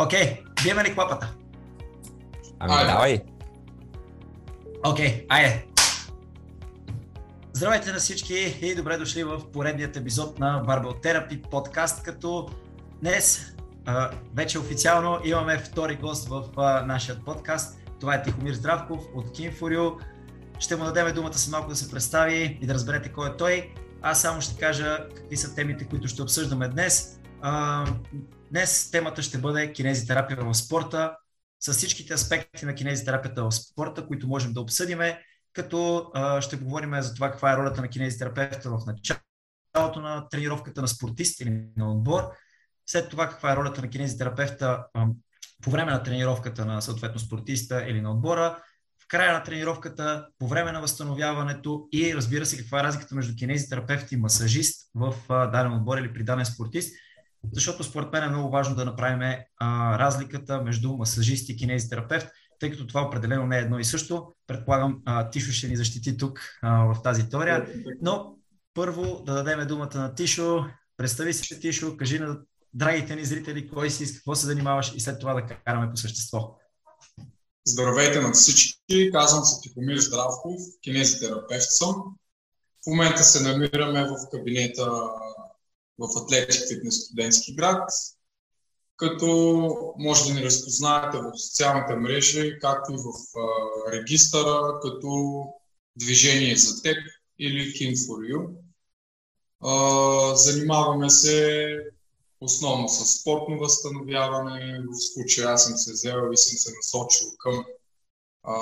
Окей, биеме ли клапата? Ами айде. давай. Окей, айде. Здравейте на всички и добре дошли в поредният епизод на Barbell Therapy подкаст, като днес вече официално имаме втори гост в нашия подкаст. Това е Тихомир Здравков от Kinforio. Ще му дадем думата след малко да се представи и да разберете кой е той. Аз само ще кажа какви са темите, които ще обсъждаме днес. Днес темата ще бъде кинезитерапия в спорта, с всичките аспекти на кинезитерапията в спорта, които можем да обсъдиме, като ще говорим за това каква е ролята на кинезитерапевта в началото на тренировката на спортист или на отбор, след това каква е ролята на кинезитерапевта по време на тренировката на съответно спортиста или на отбора, в края на тренировката, по време на възстановяването и разбира се каква е разликата между кинезитерапевт и масажист в даден отбор или при даден спортист защото според мен е много важно да направим а, разликата между масажист и кинезитерапевт, тъй като това определено не е едно и също. Предполагам, а, Тишо ще ни защити тук а, в тази теория. Но първо да дадем думата на Тишо. Представи се, Тишо, кажи на драгите ни зрители кой си, с какво се занимаваш и след това да караме по същество. Здравейте на всички, казвам се Тихомир Здравков, кинезитерапевт съм. В момента се намираме в кабинета в Атлетик Фитнес студентски град, като може да ни разпознаете в социалните мрежи, както и в а, регистъра, като Движение за теб или King for You. А, занимаваме се основно с спортно възстановяване. В случая аз съм се взел и съм се насочил към а,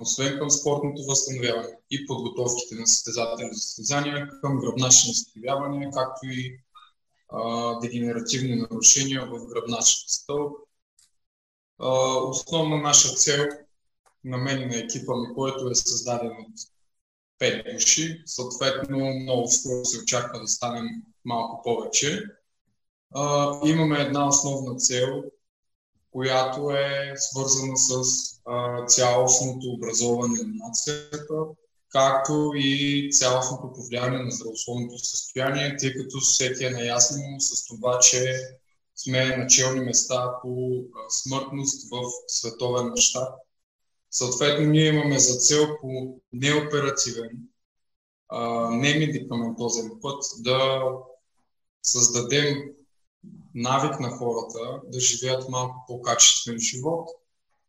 освен към спортното възстановяване и подготовките на състезателни състезания, към гръбначни възстановяване, както и а, дегенеративни нарушения в гръбначния стълб. А, основна наша цел на мен и на екипа ми, който е създаден от 5 души, съответно много скоро се очаква да станем малко повече. А, имаме една основна цел която е свързана с а, цялостното образование на нацията, както и цялостното повлияние на здравословното състояние, тъй като всеки е наясно с това, че сме начални места по смъртност в световен мащаб. Съответно, ние имаме за цел по неоперативен, немедикаментозен път да създадем навик на хората да живеят малко по-качествен живот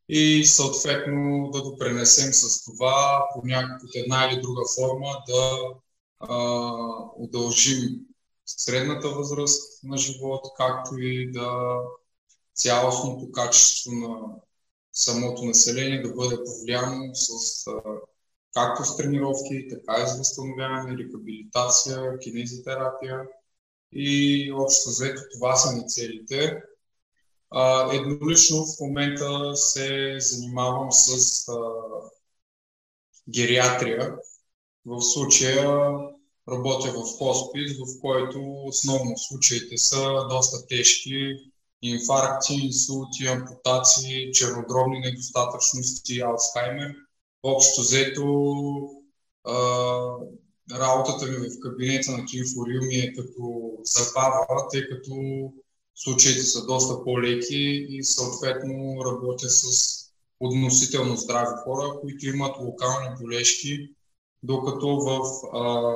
и съответно да допренесем с това по някаква една или друга форма да а, удължим средната възраст на живот, както и да цялостното качество на самото население да бъде повлияно с а, както с тренировки, така и с възстановяване, рехабилитация, кинезитерапия и общо взето това са ни целите. А, еднолично в момента се занимавам с а, гериатрия. В случая работя в хоспис, в който основно случаите са доста тежки инфаркти, инсулти, ампутации, чернодробни недостатъчности, Алцхаймер. Общо взето работата ми в кабинета на Кинфориум е като забава, тъй като случаите са доста по-леки и съответно работя с относително здрави хора, които имат локални болешки, докато в а,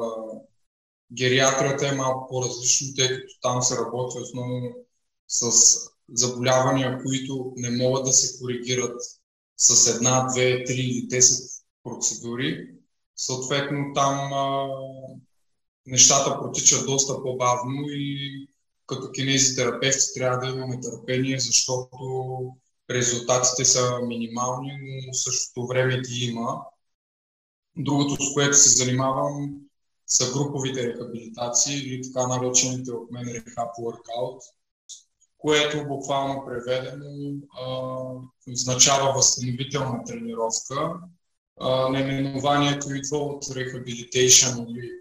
гериатрията е малко по-различно, тъй като там се работи основно с заболявания, които не могат да се коригират с една, две, три или 10 процедури, Съответно, там а, нещата протичат доста по-бавно и като кинезитерапевти трябва да имаме търпение, защото резултатите са минимални, но в същото време ги има. Другото, с което се занимавам, са груповите рехабилитации или така наречените от мен Rehab Workout, което буквално преведено а, означава възстановителна тренировка, наименованието идва от rehabilitation или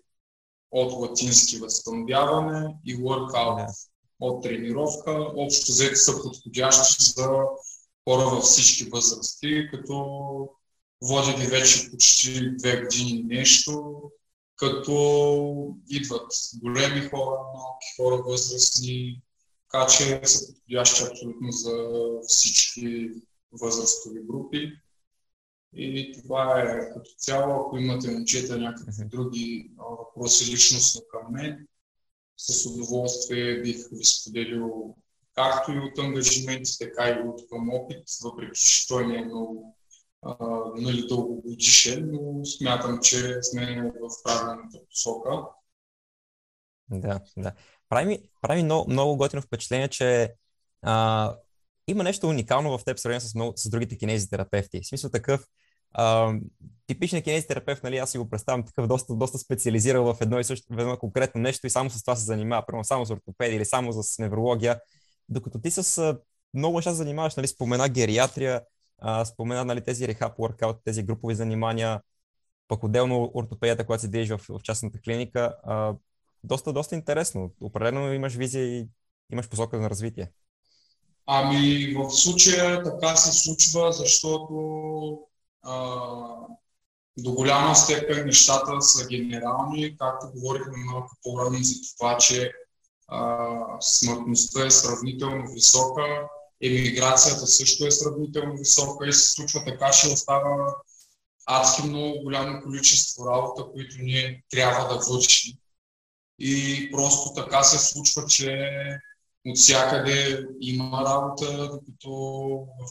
от латински възстановяване и workout от тренировка. Общо взето са подходящи за хора във всички възрасти, като води ги вече почти две години нещо, като идват големи хора, малки хора, възрастни, така че са подходящи абсолютно за всички възрастови групи. И това е като цяло, ако имате момчета някакви други въпроси личностно към мен, с удоволствие бих ви споделил както и от ангажименти, така и от към опит, въпреки че той не е много нали, дългогодишен, но смятам, че сме в правилната посока. Да, да. Прави ми, прави много, много готино впечатление, че а, има нещо уникално в теб, сравнено с, много, с другите кинезитерапевти. В смисъл такъв, а, типичният кинезитерапевт, нали, аз си го представям такъв доста, доста специализирал в едно и също, в едно конкретно нещо и само с това се занимава, примерно само с ортопедия или само с неврология, докато ти с много неща занимаваш, нали, спомена гериатрия, а, спомена нали, тези рехап workout, тези групови занимания, пък отделно ортопедията, която се движи в, в частната клиника. А, доста, доста интересно. Определено имаш визия и имаш посока на развитие. Ами в случая така се случва, защото а, до голяма степен нещата са генерални, както говорихме малко по-рано за това, че а, смъртността е сравнително висока, емиграцията също е сравнително висока и се случва така, че остава адски много голямо количество работа, които ние трябва да вършим. И просто така се случва, че от всякъде има работа, докато в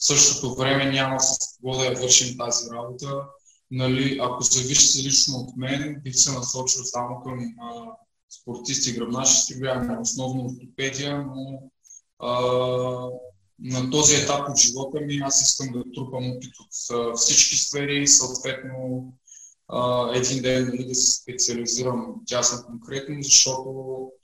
същото време няма с кого да я вършим тази работа. Нали, ако зависи лично от мен, бих се насочил само към а, спортисти, гръбначи, влияме основно ортопедия, но а, на този етап от живота ми аз искам да трупам опит от всички сфери и съответно а, един ден нали, да се специализирам тясно конкретно, защото а,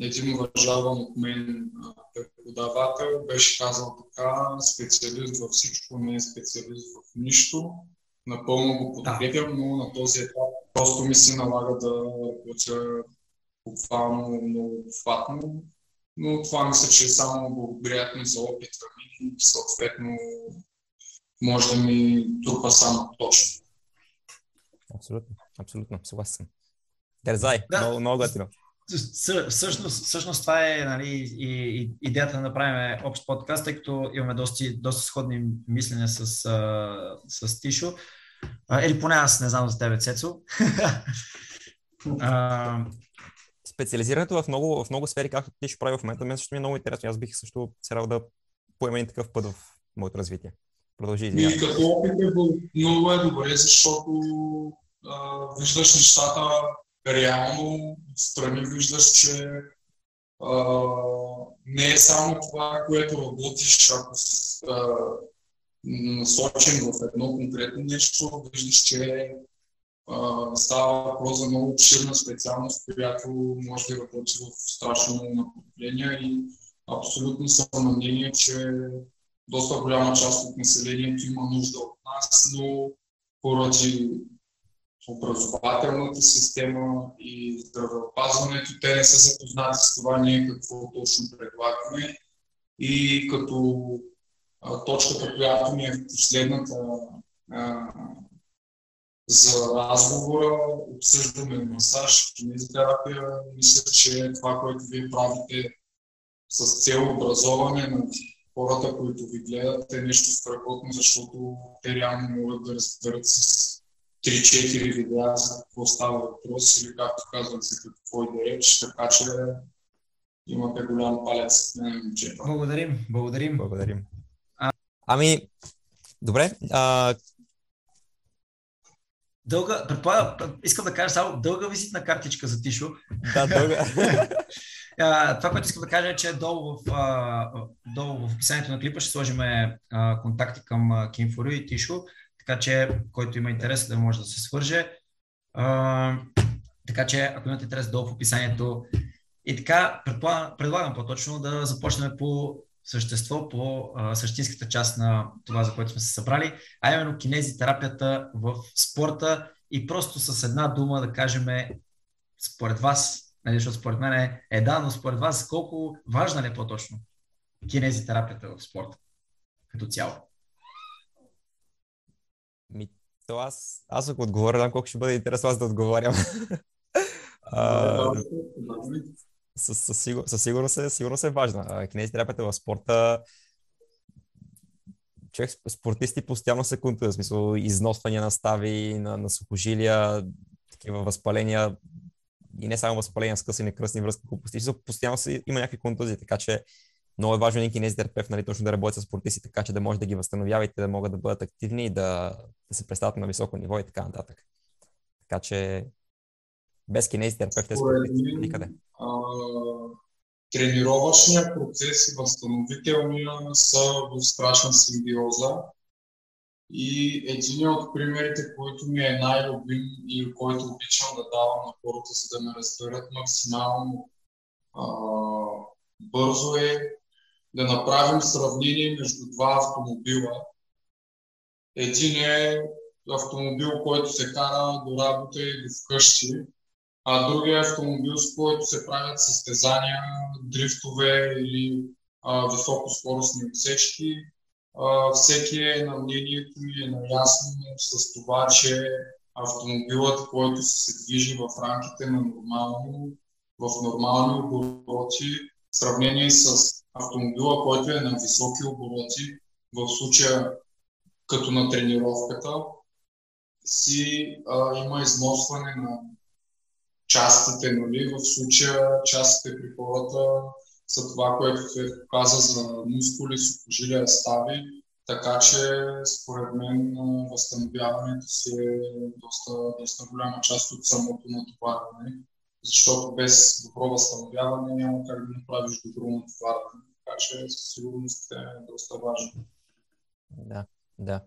един уважаван от мен преподавател беше казал така, специалист във всичко, не е специалист в нищо. Напълно го подкрепям, но на този етап просто ми се налага да работя буквално много обхватно. Но това мисля, че е само благоприятно за опита ми и съответно може да ми трупа само точно. Абсолютно, абсолютно, съгласен. Дерзай, да. много, много готино. Всъщност, всъщност това е нали, и, и, идеята да направим общ подкаст, тъй като имаме доста, доста сходни мислене с, с, с Тишо. или поне аз не знам за тебе, Цецо. Специализирането в много, в много сфери, както ти ще прави в момента, мен също ми е много интересно. Аз бих също се да поема един такъв път в моето развитие. Продължи. И като опит е много е добре, защото а, виждаш нещата реално, страни виждаш, че а, не е само това, което работиш, ако си насочен в едно конкретно нещо, виждаш, че а, става въпрос за много обширна специалност, която може да работи в страшно много направления и абсолютно съм на мнение, че доста голяма част от населението има нужда от нас, но поради образователната система и здравеопазването, те не са запознати с това ние какво точно предлагаме. И като а, точката, която ми е последната а, за разговора, обсъждаме масаж, кинезитерапия. Мисля, че това, което вие правите с цел образование на хората, които ви гледат, е нещо страхотно, защото те реално могат да разберат с 3-4 видеа за какво става въпрос или както казвам за какво и да реч, така че имате голям палец на момчета. Благодарим, благодарим. Благодарим. А... Ами, добре. А... Дълга, предполагам, искам да кажа само дълга визитна картичка за Тишо. Да, дълга. това, което искам да кажа е, че долу в, долу в описанието на клипа ще сложим контакти към Кимфорю и Тишо така че който има интерес да може да се свърже. А, така че ако имате интерес долу в описанието и така предлагам, по-точно да започнем по същество, по а, същинската част на това, за което сме се събрали, а именно кинезитерапията в спорта и просто с една дума да кажем според вас, нали, защото според мен е, е да, но според вас колко важна ли е по-точно кинезитерапията в спорта като цяло? Ми, то аз, аз ако отговоря, знам колко ще бъде интересно аз да отговарям. със, сигурност, е, сигурност е важна. Кинезитерапията в спорта човек, спортисти постоянно се контузят, в смисъл износвания на стави, на, на сухожилия, такива възпаления и не само възпаления, скъсани кръстни връзки, глупости, постоянно си, има някакви контузии, така че много е важно един кинезитерапевт нали, точно да работи с спортисти, така че да може да ги възстановява и те да могат да бъдат активни и да, да се представят на високо ниво и така нататък. Така че без кинезитерапевт е спортист никъде. А, тренировъчния процес и възстановителния са в страшна симбиоза. И един от примерите, който ми е най-любим и който обичам да давам на хората, за да ме разберат максимално а, бързо е да направим сравнение между два автомобила. Един е автомобил, който се кара до работа и до вкъщи, а другия автомобил, с който се правят състезания, дрифтове или а, високоскоростни отсечки. А, всеки е на мнението ми е наясно с това, че автомобилът, който се движи в рамките на нормално, в нормални обороти, в сравнение с автомобила, който е на високи обороти, в случая като на тренировката, си а, има износване на частите, нали? В случая частите при хората са това, което се показа за мускули, сухожилия, стави, така че според мен възстановяването си е доста, доста голяма част от самото натоварване, защото без добро възстановяване няма как да направиш добро натоварване. Така че със сигурност е доста важно. Да, да.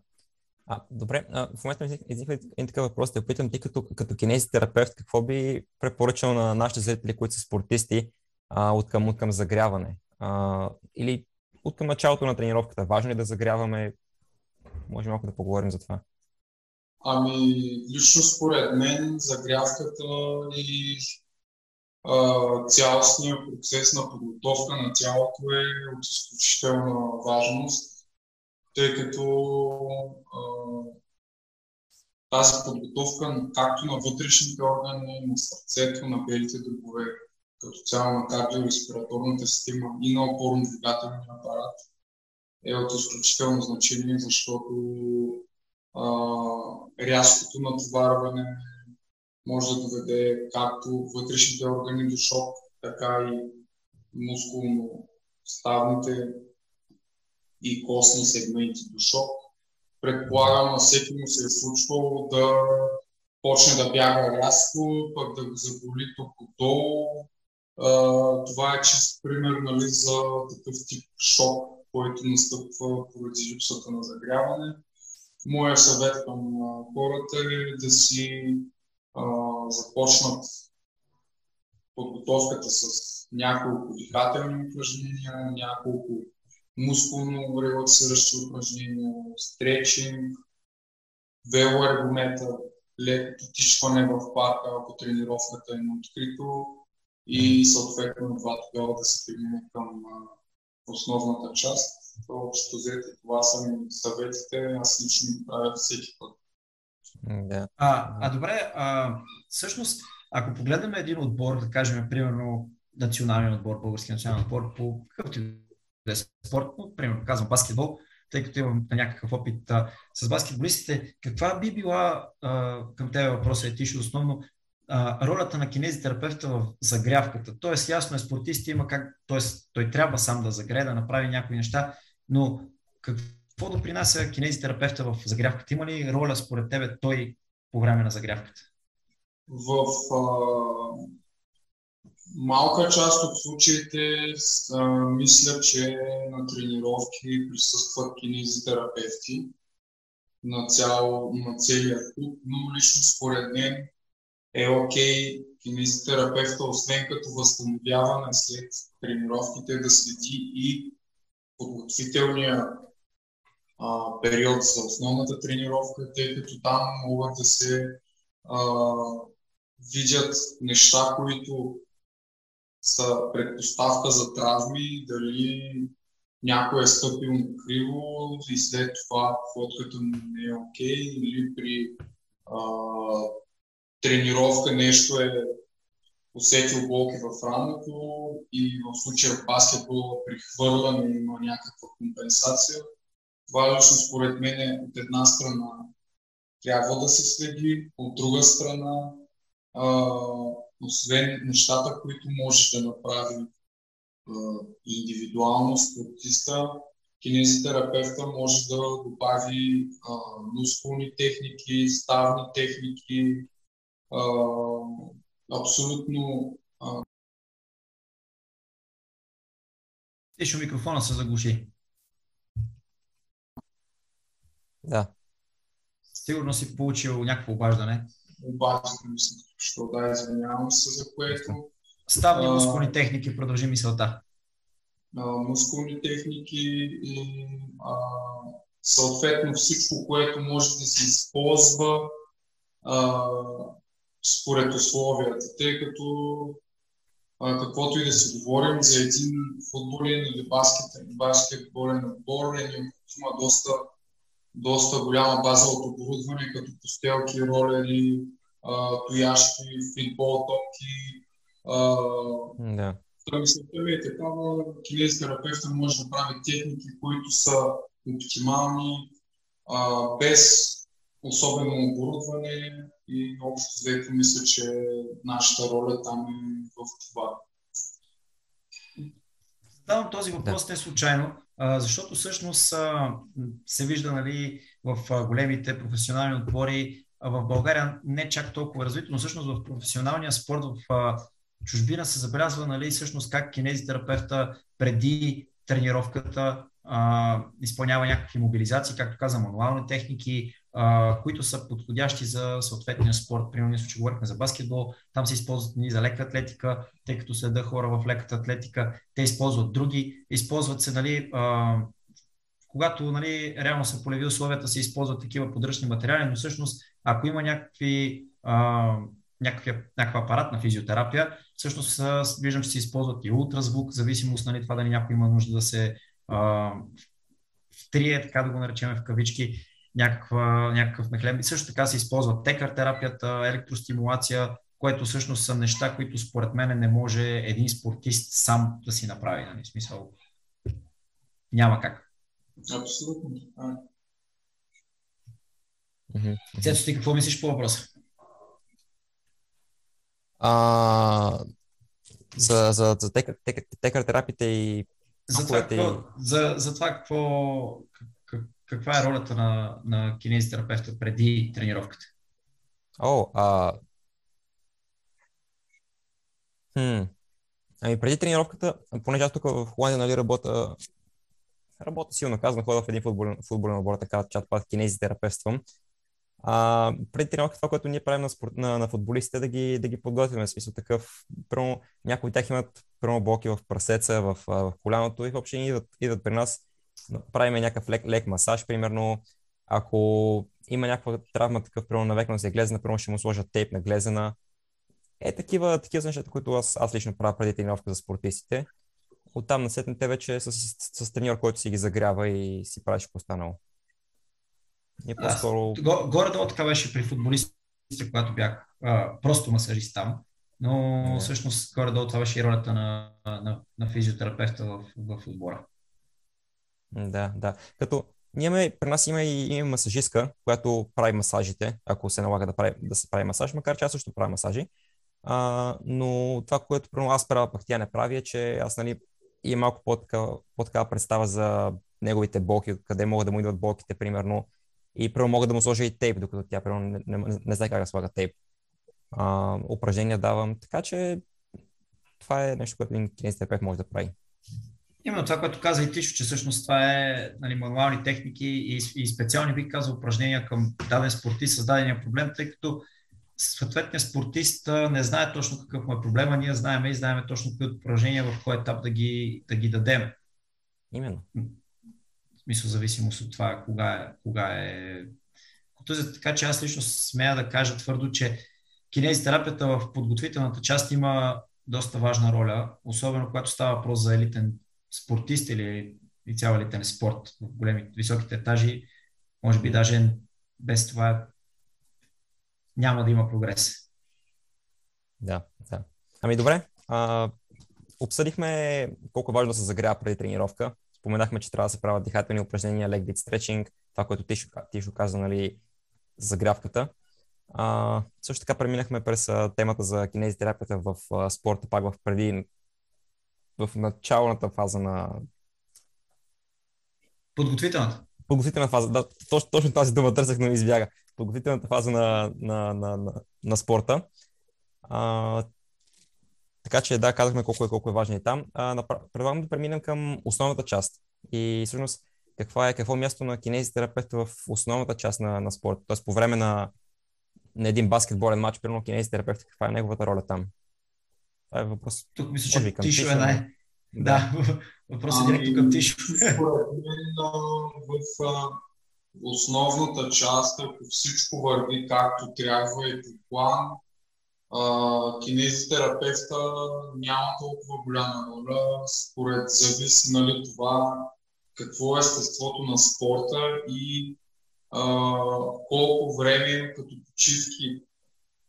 А, добре, а, в момента ми изниква един такъв въпрос. Да питам ти като, като кинезитерапевт, какво би препоръчал на нашите зрители, които са спортисти, а, от, към, от към загряване? А, или от към началото на тренировката? Важно ли е да загряваме? Може малко да поговорим за това. Ами, лично според мен загрявката и а, цялостният процес на подготовка на тялото е от изключителна важност тъй като а, тази подготовка както на вътрешните органи, на сърцето, на белите дробове, като цяло на кардиореспираторната система и на опорно-двигателния апарат е от изключително значение, защото а, рязкото натоварване може да доведе както вътрешните органи до шок, така и мускулно-ставните и костни сегменти до шок. Предполагам, на всеки му се е случвало да почне да бяга рязко, пък да го заболи тук отдолу. това е чист пример нали, за такъв тип шок, който настъпва поради липсата на загряване. Моя съвет към хората е да си а, започнат подготовката с няколко дихателни упражнения, няколко мускулно релаксиращи упражнения, стречинг, велоергомета, леко тичване в парка, ако тренировката е на открито и съответно това тогава да се премине към основната част. Общо взето това са ми съветите, аз лично правя всеки път. Да. А, а добре, а, всъщност, ако погледнем един отбор, да кажем, примерно, национален отбор, български национален отбор, по какъвто да е спорт, но, примерно казвам баскетбол, тъй като имам някакъв опит а, с баскетболистите, каква би била а, към тебе въпроса е тише основно а, ролята на кинезитерапевта в загрявката? Тоест, ясно е, спортист има как, т.е. той трябва сам да загре, да направи някои неща, но какво допринася кинезитерапевта в загрявката? Има ли роля според тебе той по време на загрявката? В а, малка част от случаите а, мисля, че на тренировки присъстват кинезитерапевти на, цял, на целия клуб, но лично според мен е окей okay, кинезитерапевта, освен като възстановяване след тренировките, да следи и подготвителния а, период за основната тренировка, тъй като там могат да се а, видят неща, които са предпоставка за травми, дали някой е стъпил на криво и след това фотката му не е окей, или при а, тренировка нещо е усетил болки в рамото и в случая в баскетбол прихвърляне има някаква компенсация. Това лично според мен от една страна трябва да се следи, от друга страна, а, освен нещата, които можеш да направи а, индивидуално спортиста, кинезитерапевта може да добави мускулни техники, ставни техники, а, абсолютно. А... Тишо микрофона се заглуши. Да. Сигурно си получил някакво обаждане. Обаждане съм, що да, извинявам се за което. Ставни мускулни техники, продължи мисълта. А, мускулни техники и а, съответно всичко, което може да се използва а, според условията, тъй като а, каквото и да си говорим за един футболен или баскет, баскетболен отбор, е необходима доста, доста голяма база от оборудване, като постелки, ролери, а, тояшки, фитбол, топки. Да. Та мисълта ми е такава, кинезитерапевта може да прави техники, които са оптимални, а, без особено оборудване и общо взето мисля, че нашата роля там е в това. Давам този въпрос да. не случайно, защото всъщност се вижда нали, в големите професионални отбори в България не чак толкова развито, но всъщност в професионалния спорт в чужбина се забелязва нали, всъщност как кинезитерапевта преди тренировката а, изпълнява някакви мобилизации, както каза, мануални техники, които са подходящи за съответния спорт. Примерно, че говорихме за баскетбол, там се използват ни за лека атлетика, тъй като следа хора в леката атлетика, те използват други, използват се, нали, а, когато нали, реално са полеви условията, се използват такива подръчни материали, но всъщност, ако има някакви а, някакъв, някаква апаратна физиотерапия, всъщност виждам, че се използват и ултразвук, в зависимост нали, това дали някой има нужда да се а, втрие, така да го наречем в кавички, някаква, някакъв мехлем. И също така се използва текар терапията, електростимулация, което всъщност са неща, които според мен не може един спортист сам да си направи. Нали? Смисъл, няма как. Абсолютно. Цецо, ти какво мислиш по въпроса? А, за, за, за текар, текар, текар терапите и за това, какво, за, за това какво, каква е ролята на, на кинезитерапевта преди тренировката? О, а... Хм. Ами преди тренировката, понеже аз тук в Холандия нали, работя, работя силно казвам, ходя в един футболен, футболен отбор, така чат пак кинезитерапевствам. А, преди тренировка това, което ние правим на, спорт, на, на футболистите, да ги, да ги подготвяме. В смисъл такъв, прямо, някои от тях имат прямо блоки в прасеца, в, в коляното и въобще идват, идват при нас. Правиме някакъв лек, лек масаж, примерно. Ако има някаква травма, такъв, примерно, навекна се глезена, примерно ще му сложат тейп на глезена. Е, такива, такива нещата, които аз, аз лично правя преди тренировка за спортистите. Оттам насетне те вече с, с, с, треньор, който си ги загрява и си правиш по останало. Е по-скоро... Горе-долу така беше при футболистите, когато бях а, просто масажист там, но yeah. всъщност горе-долу това беше и ролята на, на, на физиотерапевта в, в отбора. Да, да. Като ние имаме, при нас има и има масажистка, която прави масажите, ако се налага да, прави, да се прави масаж, макар че аз също правя масажи. А, но това, което примерно, аз правя, пък тя не прави, е, че аз нали, имам малко по-така, представа за неговите болки, къде могат да му идват болките, примерно и прямо мога да му сложа и тейп, докато тя прямо не, не, не, не знае как да слага тейп. А, упражнения давам, така че това е нещо, което един кинезитерапевт може да прави. Именно това, което каза и Тишо, че всъщност това е нали, мануални техники и, и специални, бих казал, упражнения към даден спортист с дадения проблем, тъй като съответният спортист не знае точно какъв му е проблема, ние знаем и знаем точно какви упражнения в кой етап да ги, да ги дадем. Именно смисъл зависимост от това кога е. Кога е... Така че аз лично смея да кажа твърдо, че кинезитерапията в подготвителната част има доста важна роля, особено когато става въпрос за елитен спортист или и цял елитен спорт в големите, високите етажи. Може би даже без това няма да има прогрес. Да, да. Ами добре, а, обсъдихме колко е важно да се загрява преди тренировка. Споменахме, че трябва да се правят дихателни упражнения, leg bit stretching, това, което ти, ще каза, нали, загрявката. А, също така преминахме през темата за кинезитерапията в спорта, пак в преди, в началната фаза на... Подготвителната. Подготвителната фаза, да, точно, точно тази дума търсех, но избяга. Подготвителната фаза на, на, на, на, на спорта. А, така че да, казахме колко е, колко е важно и там. А, предлагам да преминем към основната част. И всъщност каква е, какво е място на кинезитерапевта в основната част на, на спорта, т.е. по време на, на един баскетболен матч, примерно кинезитерапевт, каква е неговата роля там? Това е въпрос. Тук мисля, че Тишо е най... Да, въпросът е директно към Тишо. Според мен в основната част, ако всичко върви както трябва и по план, кинезитерапевта няма толкова голяма роля, според зависи нали, това какво е естеството на спорта и а, колко време като почивки,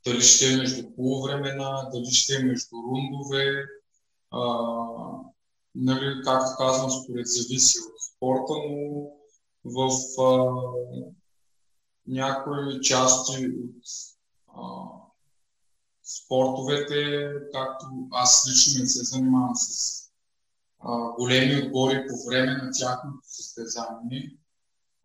дали ще е между полувремена, дали ще е между рундове, а, нали, както казвам, според зависи от спорта, но в а, някои части от а, спортовете, както аз лично не се занимавам с а, големи отбори по време на тяхното състезание.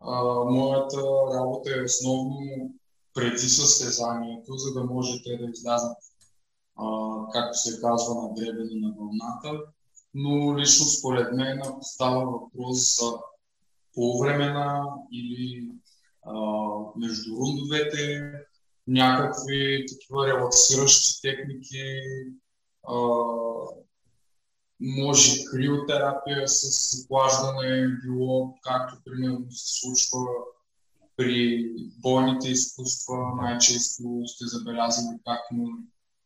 А, моята работа е основно преди състезанието, за да можете да излязат, а, както се казва, на гребена на вълната. Но лично според мен, става въпрос за полувремена или а, между рундовете, някакви такива релаксиращи техники, а, може криотерапия с охлаждане, било както примерно се случва при бойните изкуства, най-често сте забелязали как на,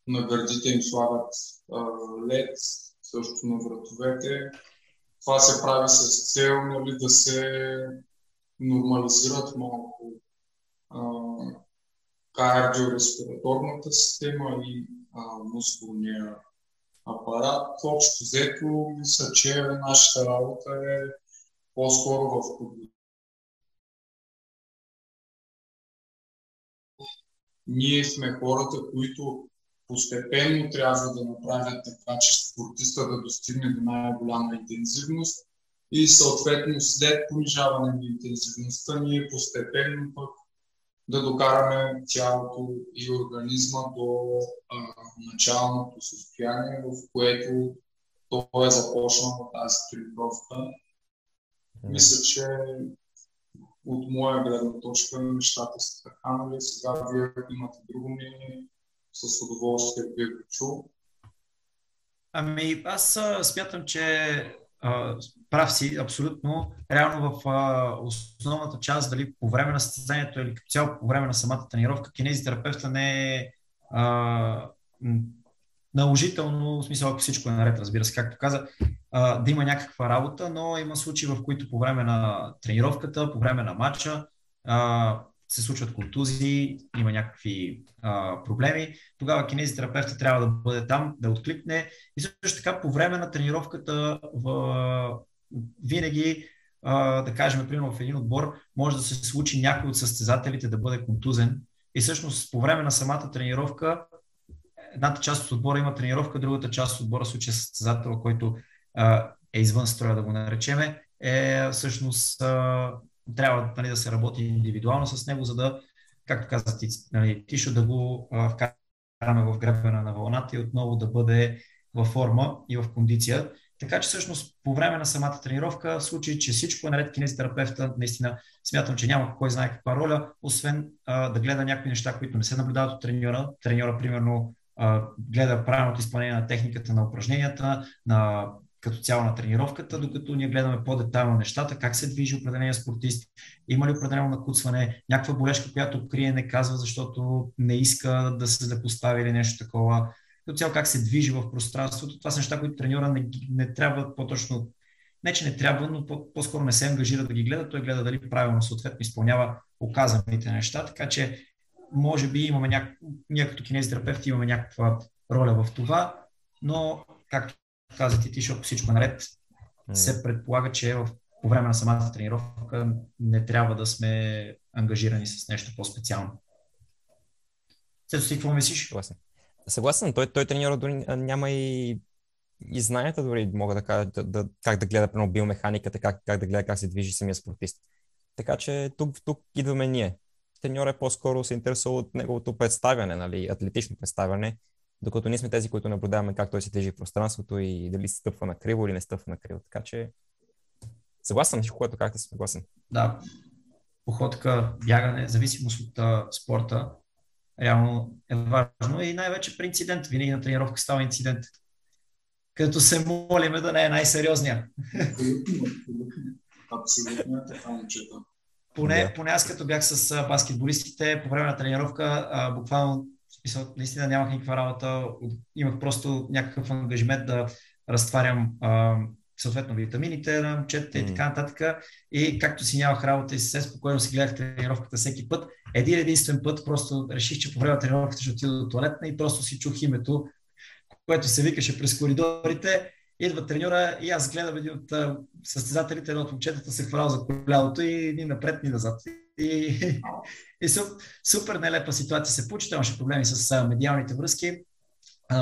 на гърдите им слагат а, лед, също на вратовете. Това се прави с цел нали, да се нормализират малко кардиореспираторната система и а, мускулния апарат. Общо взето, мисля, че нашата работа е по-скоро в подготовка. Ние сме хората, които постепенно трябва да направят така, че спортиста да достигне до най-голяма интензивност и съответно след понижаване на интензивността ние постепенно пък да докараме тялото и организма до а, началното състояние, в което той е започнал тази тренировка. Мисля, че от моя гледна точка нещата са така, нали? Сега вие имате друго мнение, с удоволствие би го чул. Ами аз смятам, че прав си, абсолютно. Реално в а, основната част, дали по време на състезанието или цяло по време на самата тренировка, кинезитерапевта не е а, наложително, в смисъл ако всичко е наред, разбира се, както каза, да има някаква работа, но има случаи, в които по време на тренировката, по време на матча, се случват контузии, има някакви проблеми, тогава кинезитерапевта трябва да бъде там, да откликне. И също така по време на тренировката в, винаги, да кажем, примерно в един отбор, може да се случи някой от състезателите да бъде контузен. И всъщност по време на самата тренировка едната част от отбора има тренировка, другата част от отбора, случая състезател, който а, е извън строя, да го наречеме, е всъщност а, трябва нали, да се работи индивидуално с него, за да, както каза ти, нали, Тишо, да го а, вкараме в гребена на вълната и отново да бъде във форма и в кондиция. Така че всъщност по време на самата тренировка, в случай, че всичко е наред, кинезитерапевта наистина смятам, че няма кой знае каква роля, освен а, да гледа някакви неща, които не се наблюдават от треньора. Треньора, примерно, гледа правилното изпълнение на техниката на упражненията, на като цяло на тренировката, докато ние гледаме по-детайлно нещата, как се движи определения спортист, има ли определено накуцване, някаква болешка, която крие, не казва, защото не иска да се запостави или нещо такова. Като цяло как се движи в пространството, това са неща, които треньора не, не трябва по-точно, не че не трябва, но по-скоро не се ангажира да ги гледа, той гледа дали правилно съответно изпълнява оказаните неща, така че може би имаме няк... ние като кинезитерапевти имаме някаква роля в това, но както каза ти, защото всичко е наред, се предполага, че в, по време на самата тренировка не трябва да сме ангажирани с нещо по-специално. Цето си, какво мислиш? Съгласен. Съгласен, той, той треньора дори няма и, и знанията дори мога да кажа да, да, как да гледа прено биомеханиката, как, как да гледа как се движи самия спортист. Така че тук, тук идваме ние. Треньора е по-скоро се интересува от неговото представяне, нали, атлетично представяне, докато ние сме тези, които наблюдаваме как той се движи в пространството и дали се стъпва на криво или не стъпва на криво. Така че съгласен всичко, което както съм съгласен. Да, походка, бягане, зависимост от а, спорта, реално е важно и най-вече при инцидент. Винаги на тренировка става инцидент. Като се молиме да не е най-сериозния. Абсолютно е така, момчета. Поне, yeah. поне аз като бях с баскетболистите, по време на тренировка, а, буквално смисъл, наистина нямах никаква работа, имах просто някакъв ангажимент да разтварям а, съответно витамините на момчетата mm. и така нататък. И както си нямах работа и се спокойно си гледах тренировката всеки път, един единствен път просто реших, че по време на тренировката ще отида до туалетна и просто си чух името, което се викаше през коридорите. Идва треньора и аз гледам един от състезателите, едно от момчетата се хвалял за колялото и ни напред, ни назад. И, и супер нелепа ситуация се получи. Там имаше проблеми с медиалните връзки,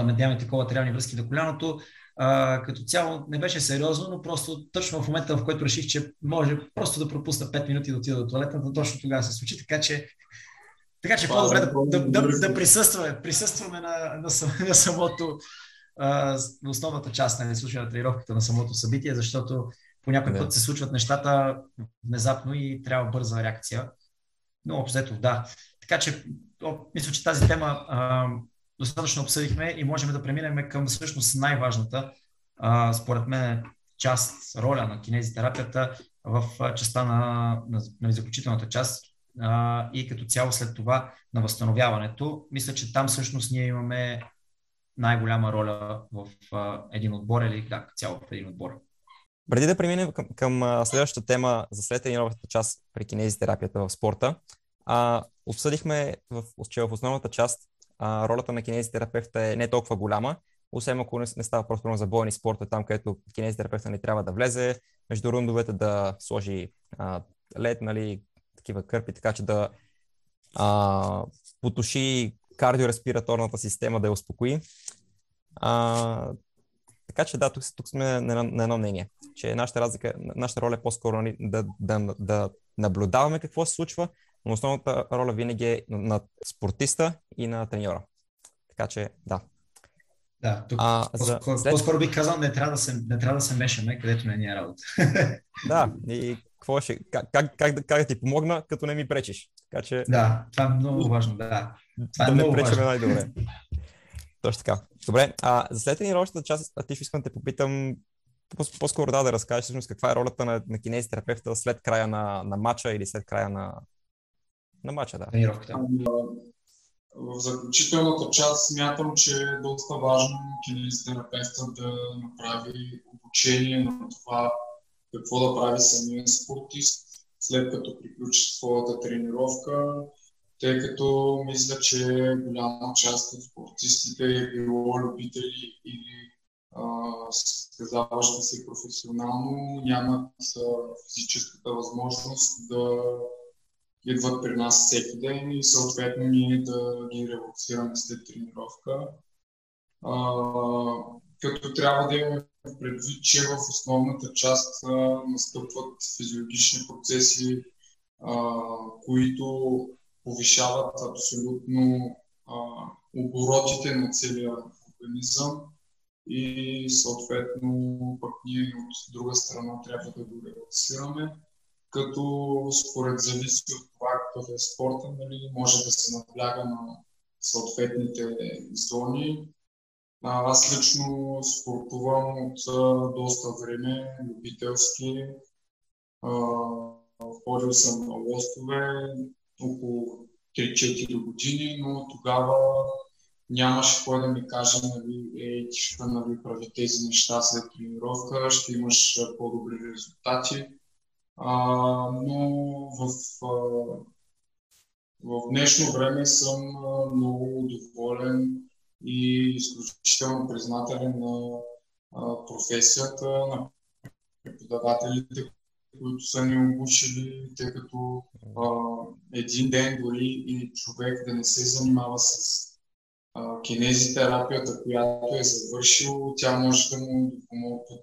медиалните колатериални връзки до коляното. А, като цяло не беше сериозно, но просто точно в момента, в който реших, че може просто да пропусна 5 минути да отида до туалетната, точно тогава се случи, така че така че по-добре да, да, да, да присъстваме, присъстваме на, на, на самото, а, основната част на изслушване на тренировката на самото събитие, защото по някой път се случват нещата внезапно и трябва бърза реакция. Но общо да. Така че мисля, че тази тема а, достатъчно обсъдихме и можем да преминем към всъщност най-важната, а, според мен, част, роля на кинезитерапията в частта на, на, на заключителната част а, и като цяло след това на възстановяването. Мисля, че там всъщност ние имаме най-голяма роля в а, един отбор или да, цяло в един отбор. Преди да преминем към, към следващата тема за след тренировката част при кинезитерапията в спорта, а, обсъдихме, в, че в основната част а, ролята на кинезитерапевта е не толкова голяма, освен ако не, не става просто за бойни спорта, там където кинезитерапевта не трябва да влезе, между рундовете да сложи а, лед, нали, такива кърпи, така че да а, потуши кардиореспираторната система, да я успокои. А, така че да, тук, тук сме на, на едно мнение, че нашата, разлика, нашата роля е по-скоро нали, да, да, да наблюдаваме какво се случва, но основната роля винаги е на спортиста и на треньора. Така че, да. Да, тук а, по-скоро, след... бих казал, не трябва да се, не трябва да се мешаме, където не ни е работа. да, и какво ще, как, как, как, как да ти помогна, като не ми пречиш. Така че... Да, това е много важно, да. Това е да не пречаме най-добре. Точно така. Добре, а за след тренировъчната част, а ти ще искам да те попитам по-скоро да, да разкажеш всъщност каква е ролята на, на кинезитерапевта след края на, на матча или след края на, на матча, да. Тренировката. В заключителната част смятам, че е доста важно кинезитерапевта да направи обучение на това какво да прави самия спортист, след като приключи своята тренировка, тъй като мисля, че голяма част от спортистите е било любители или състезаващи се професионално, нямат физическата възможност да идват при нас всеки ден и съответно ние да ги релаксираме след тренировка. А, като трябва да имаме предвид, че в основната част а, настъпват физиологични процеси, а, които повишават абсолютно а, оборотите на целия организъм и съответно пък ние от друга страна трябва да го релаксираме, като според зависи от това какъв е спорта, нали, може да се набляга на съответните зони. Аз лично спортувам от доста време, любителски. Ходил съм на лостове около 3-4 години, но тогава нямаше кой да ми каже, нали, е, ти ще нали, прави тези неща след тренировка, ще имаш по-добри резултати. А, но в, а, в днешно време съм много доволен и изключително признателен на професията, на преподавателите, които са ни обучили, тъй като а, един ден дори и човек да не се занимава с а, кинезитерапията, която е завършил, тя може да му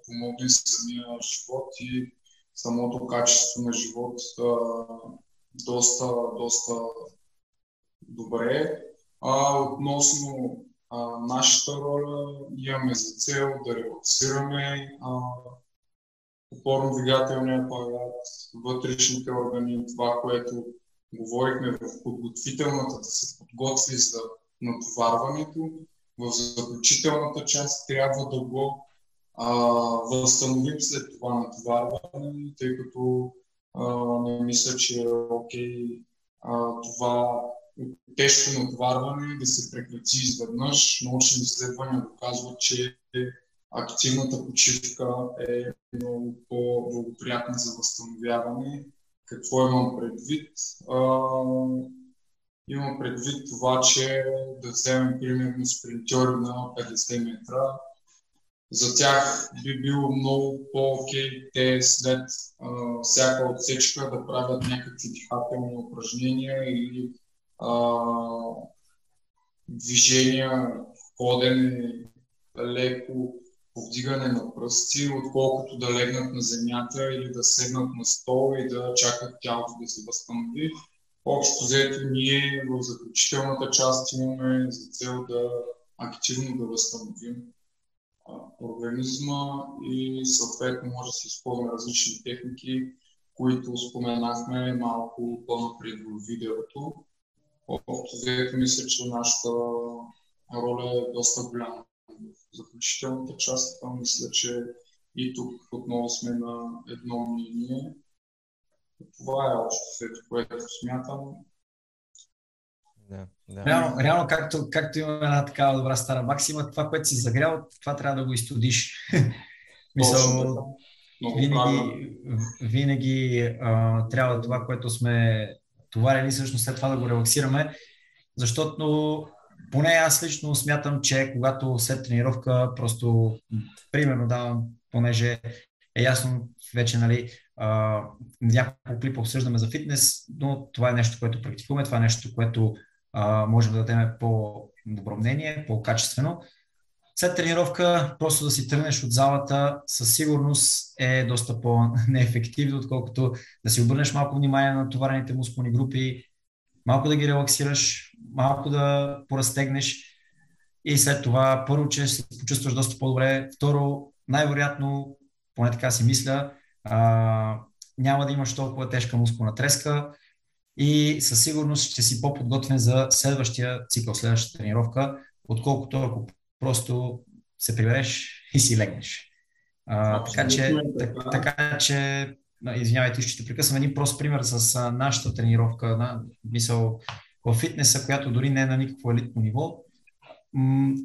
помогне самия живот и самото качество на живот а, доста, доста добре. А, относно нашата роля, имаме за цел да релаксираме опорно-двигателния апарат, вътрешните органи, това, което говорихме в подготвителната, да се подготви за натоварването. В заключителната част трябва да го а, възстановим след това натоварване, тъй като а, не мисля, че е окей а, това тежко натоварване да се прекрати изведнъж. Научни изследвания доказват, че активната почивка е много по-благоприятна за възстановяване. Какво имам предвид? А, имам предвид това, че да вземем примерно спринтьори на 50 метра. За тях би било много по-окей те след а, всяка отсечка да правят някакви дихателни упражнения или а, движения, ходене леко, повдигане на пръсти, отколкото да легнат на земята или да седнат на стол и да чакат тялото да се възстанови. Общо взето ние в заключителната част имаме за цел да активно да възстановим организма и съответно може да се използваме различни техники, които споменахме малко по-напред в видеото. Общо взето мисля, че нашата роля е доста голяма в заключителната част. Мисля, че и тук отново сме на едно мнение. Това е общо след което смятам. Да, да. Реално, реално както, както има една такава добра стара максима, това, което си загрял, това трябва да го изтодиш. Мисъл, винаги, винаги а, трябва това, което сме товарили, всъщност след това да го релаксираме, защото поне аз лично смятам, че когато след тренировка, просто примерно давам, понеже е ясно вече, нали, а, няколко клипа обсъждаме за фитнес, но това е нещо, което практикуваме, това е нещо, което а, можем да дадем по-добро мнение, по-качествено. След тренировка, просто да си тръгнеш от залата, със сигурност е доста по-неефективно, отколкото да си обърнеш малко внимание на товарените мускулни групи, малко да ги релаксираш, малко да поразтегнеш и след това първо, че се почувстваш доста по-добре, второ, най-вероятно, поне така си мисля, а, няма да имаш толкова тежка мускулна треска и със сигурност ще си по-подготвен за следващия цикъл, следващата тренировка, отколкото ако просто се прибереш и си легнеш. А, така, че, така, така че, извинявайте, ще те прекъсвам един прост пример с а, нашата тренировка, на, мисъл, в фитнеса, която дори не е на никакво елитно ниво,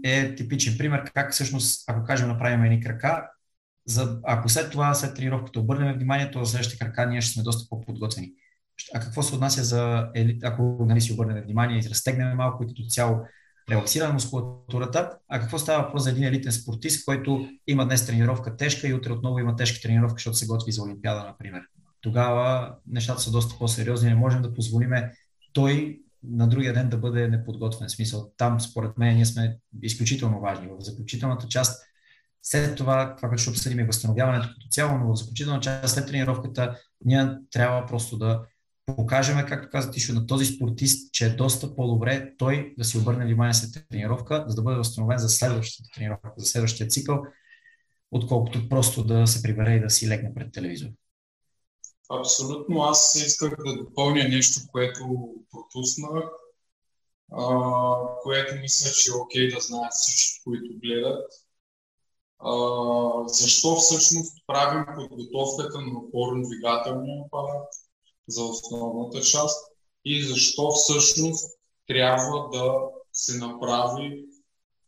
е типичен пример как всъщност, ако кажем, направим едни крака, за, ако след това, след тренировката обърнем внимание, то за следващите крака ние ще сме доста по-подготвени. А какво се отнася за елит, ако нали, си обърнем внимание и разтегнем малко и като цяло релаксираме мускулатурата, а какво става въпрос за един елитен спортист, който има днес тренировка тежка и утре отново има тежка тренировка, защото се готви за Олимпиада, например. Тогава нещата са доста по-сериозни, не можем да позволиме той на другия ден да бъде неподготвен. Смисъл, там, според мен, ние сме изключително важни. В заключителната част, след това, това, което ще обсъдим е възстановяването като цяло, но в заключителната част, след тренировката, ние трябва просто да покажем, както каза Тишо, на този спортист, че е доста по-добре той да си обърне внимание след тренировка, за да бъде възстановен за следващата тренировка, за следващия цикъл, отколкото просто да се прибере и да си легне пред телевизор. Абсолютно. Аз исках да допълня нещо, което пропуснах, което мисля, че е окей да знаят всички, които гледат. А, защо всъщност правим подготовката на опорно-двигателния апарат за основната част и защо всъщност трябва да се направи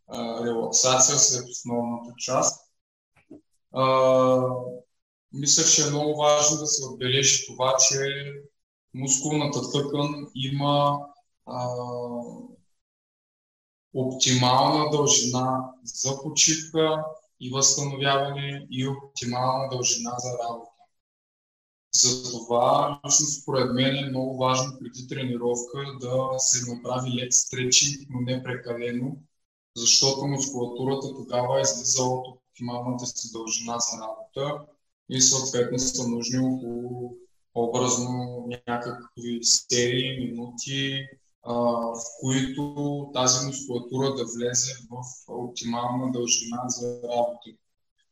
а, релаксация след основната част. А, мисля, че е много важно да се отбележи това, че мускулната тъкан има а, оптимална дължина за почивка и възстановяване и оптимална дължина за работа. Затова, лично според мен е много важно преди тренировка да се направи лек стречинг, но не прекалено, защото мускулатурата тогава е излиза от оптималната си дължина за работа и съответно са нужни около образно някакви серии, минути, а, в които тази мускулатура да влезе в оптимална дължина за работа.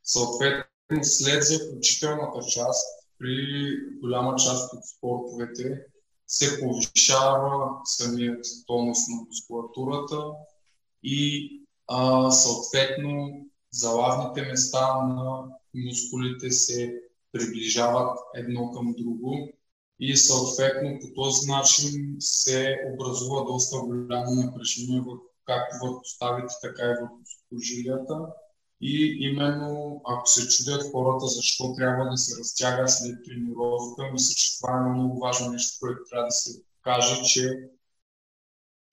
Съответно, след заключителната част, при голяма част от спортовете се повишава самият тонус на мускулатурата и а, съответно залавните места на мускулите се приближават едно към друго и съответно по този начин се образува доста голямо напрежение както върху ставите, така и върху сухожилията. И именно ако се чудят хората защо трябва да се разтяга след тренировка, мисля, че това е много важно нещо, което трябва да се каже, че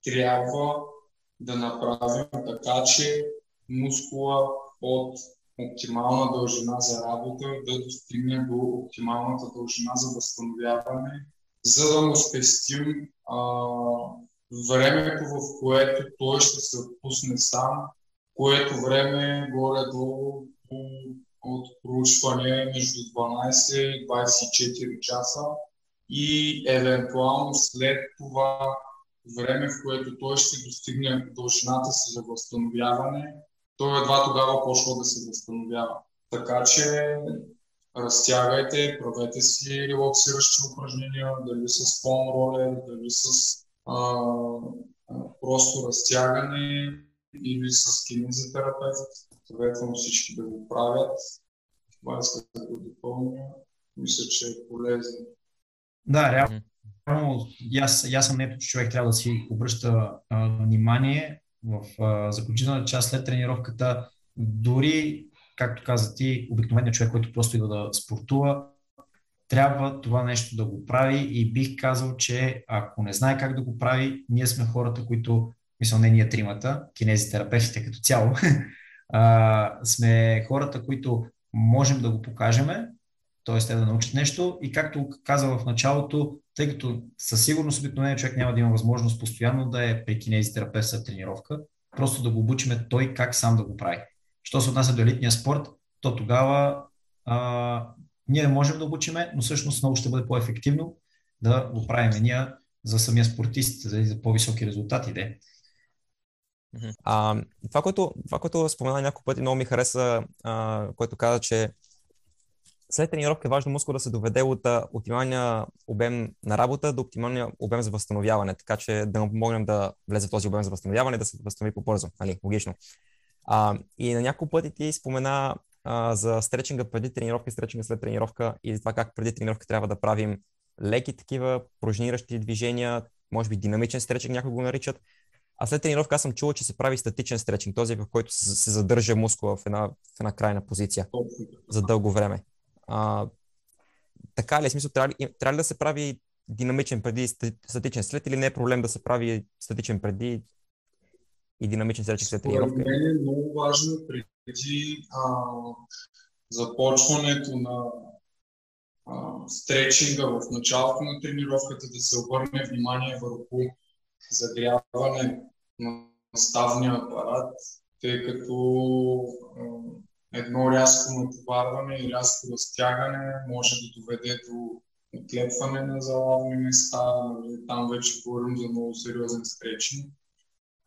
трябва да направим така, че мускула от оптимална дължина за работа да достигне до оптималната дължина за възстановяване, за да му спестим а, времето, в което той ще се отпусне сам, което време горе-долу от проучване между 12 и 24 часа и евентуално след това време, в което той ще достигне дължината си за възстановяване, той едва тогава почва да се възстановява. Така че разтягайте, правете си релаксиращи упражнения, дали с фон ролер, дали с а, просто разтягане или с кинезитерапевт. Съветвам всички да го правят. Това искам да го допълня. Мисля, че е полезно. Да, реално. Аз, аз съм нето, че човек трябва да си обръща а, внимание в а, заключителната част след тренировката, дори, както каза ти, обикновеният човек, който просто идва да спортува, трябва това нещо да го прави и бих казал, че ако не знае как да го прави, ние сме хората, които, мисля, не ние тримата, кинезитерапевтите като цяло, а, сме хората, които можем да го покажем, т.е. те да научат нещо и както каза в началото, тъй като със сигурност обикновеният човек няма да има възможност постоянно да е при кинезитерапевт след тренировка, просто да го обучиме той как сам да го прави. Що се отнася до елитния спорт, то тогава а, ние можем да обучиме, но всъщност много ще бъде по-ефективно да го правим ние за самия спортист, за, за по-високи резултати. Де. А, това, което, това, което спомена няколко пъти, много ми хареса, а, което каза, че след тренировка е важно мускул да се доведе от оптималния обем на работа до оптималния обем за възстановяване, така че да му помогнем да влезе в този обем за възстановяване да се възстанови по-бързо. Нали? Логично. А, и на няколко пъти ти спомена а, за стречинга преди тренировка и стречинга след тренировка и за това как преди тренировка трябва да правим леки такива пружиниращи движения, може би динамичен стречинг някои го наричат. А след тренировка аз съм чувал, че се прави статичен стречинг, този в който се задържа мускула в една, в една крайна позиция за дълго време. А, така ли е? Смисъл, трябва ли, трябва ли да се прави динамичен преди статичен след или не е проблем да се прави статичен преди и динамичен след след тренировка? Според мен е много важно преди а, започването на а, стречинга в началото на тренировката да се обърне внимание върху загряване на ставния апарат, тъй като едно рязко натоварване и рязко разтягане може да доведе до отлепване на залавни места, нали, там вече говорим за много сериозен стречинг.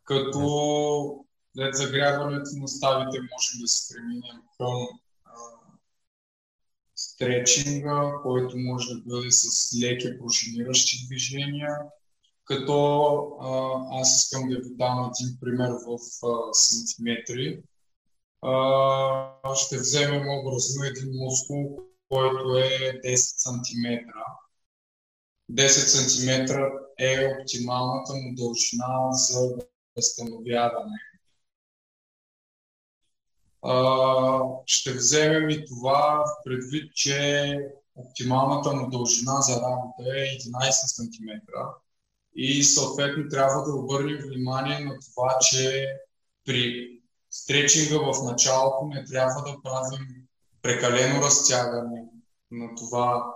Като след загряването на ставите може да се преминем към стречинга, който може да бъде с леки пружиниращи движения, като а, аз искам да ви дам един пример в а, сантиметри а, ще вземем образно един мускул, който е 10 см. 10 см е оптималната му дължина за възстановяване. А, ще вземем и това предвид, че оптималната му дължина за работа е 11 см и съответно трябва да обърнем внимание на това, че при стречинга в началото не трябва да правим прекалено разтягане на това